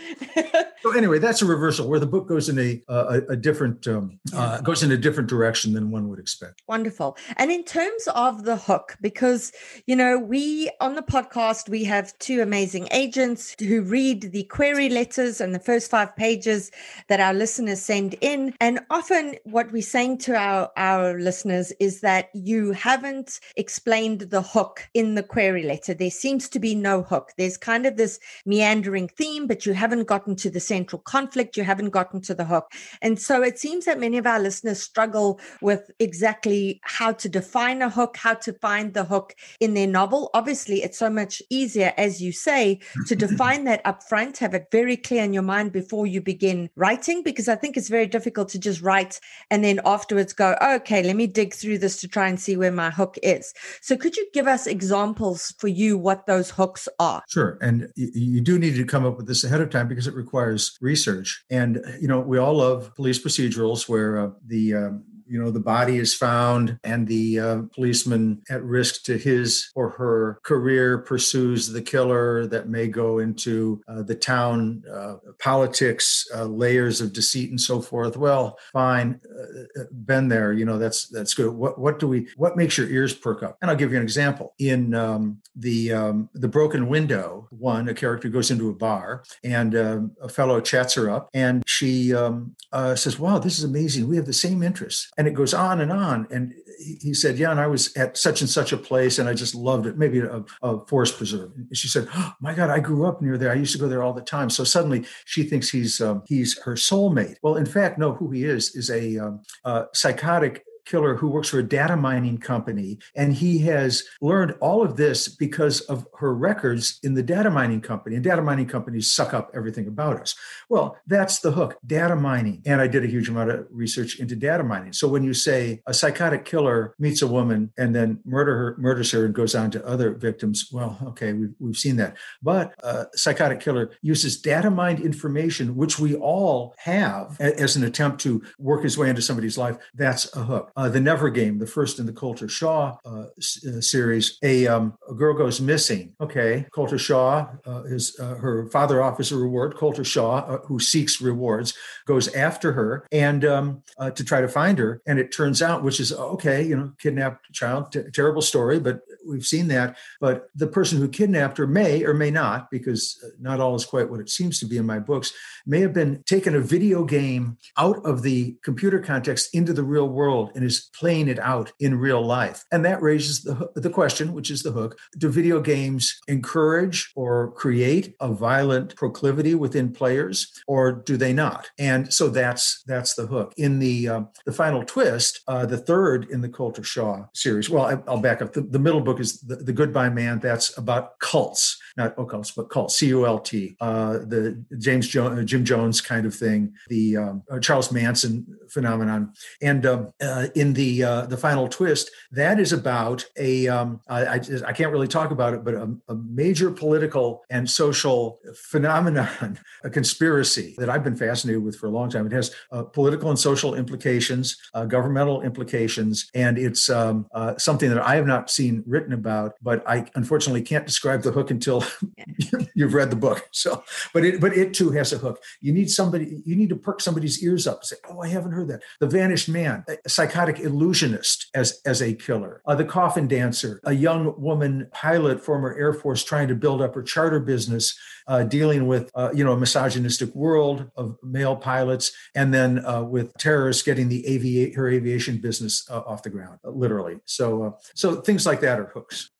so anyway, that's a reversal where the book goes in a a, a different um, uh, goes in a different direction than one would expect. Wonderful. And in terms of the hook, because you know we on the podcast we have two amazing agents who read the query letters and the first five pages that our listeners send in, and often what we're saying to our our listeners is that you haven't explained the hook in the query letter. There seems to be no hook. There's kind of this meandering theme, but you haven't gotten to the central conflict, you haven't gotten to the hook. And so it seems that many of our listeners struggle with exactly how to define a hook, how to find the hook in their novel. Obviously, it's so much easier, as you say, to define that up front, have it very clear in your mind before you begin writing, because I think it's very difficult to just write and then afterwards go, okay, let me dig through this to try and see where my hook is. So could you give us examples for you what those hooks are? Sure. And you do need to come up with this ahead of time because it requires research. And, you know, we all love police procedurals where uh, the um, you know the body is found and the uh, policeman at risk to his or her career pursues the killer that may go into uh, the town uh, politics uh, layers of deceit and so forth. Well fine uh, uh, been there you know that's that's good. What what do we what makes your ears perk up? And i'll give you an example. In um, the um, the broken window one a character goes into a bar and um, a fellow chats her up and she um, says wow this is amazing. We have the same interests and it goes on and on. And he said, "Yeah, and I was at such and such a place, and I just loved it. Maybe a, a forest preserve." And she said, oh, "My God, I grew up near there. I used to go there all the time." So suddenly, she thinks he's um, he's her soulmate. Well, in fact, no. Who he is is a, um, a psychotic killer who works for a data mining company. And he has learned all of this because of her records in the data mining company. And data mining companies suck up everything about us. Well, that's the hook data mining. And I did a huge amount of research into data mining. So when you say a psychotic killer meets a woman and then murder her, murders her and goes on to other victims, well, okay, we've, we've seen that. But a psychotic killer uses data mined information, which we all have as an attempt to work his way into somebody's life. That's a hook. Uh, the Never Game, the first in the Colter Shaw uh, s- uh, series, a, um, a, girl goes missing. Okay, Colter Shaw, uh, is uh, her father offers a reward. Colter Shaw, who seeks rewards, goes after her and um, to try to find her. And it turns out, which is okay, you know, kidnapped child, t- terrible story, but we've seen that. But the person who kidnapped her may or may not, because not all is quite what it seems to be in my books, may have been taken a video game out of the computer context into the real world and is playing it out in real life. And that raises the, the question, which is the hook do video games encourage or create a violent proclivity within players, or do they not? And so that's that's the hook. In the uh, the final twist, uh, the third in the Colter Shaw series. Well, I, will back up. The, the middle book is the, the Goodbye Man. That's about cults, not occults, but cults. C U L T. Uh, the James jo- Jim Jones kind of thing. The um, uh, Charles Manson phenomenon. And um, uh, in the uh, the final twist, that is about a um, I, I, I, can't really talk about it, but a, a, major political and social phenomenon, a conspiracy that I've been fascinated with for a long time. It has uh, political and social implications, uh, governmental implications, and it's um, uh, something that I have not seen written about. But I unfortunately can't describe the hook until you've read the book. So, but it but it too has a hook. You need somebody. You need to perk somebody's ears up and say, "Oh, I haven't heard that." The Vanished Man, a psychotic illusionist as as a killer. Uh, the Coffin Dancer, a young woman pilot, former Air Force, trying to build up her charter business, uh, dealing with uh, you know a misogynistic world of male pilots, and then uh, with terrorists getting the avi- her aviation business uh, off the ground, uh, literally. So so things like that are hooks.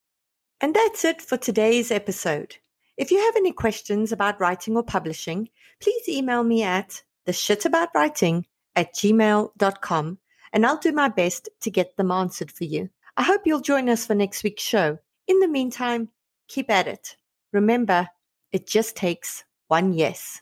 And that's it for today's episode. If you have any questions about writing or publishing, please email me at the shit about writing at gmail.com and I'll do my best to get them answered for you. I hope you'll join us for next week's show. In the meantime, keep at it. Remember, it just takes one yes.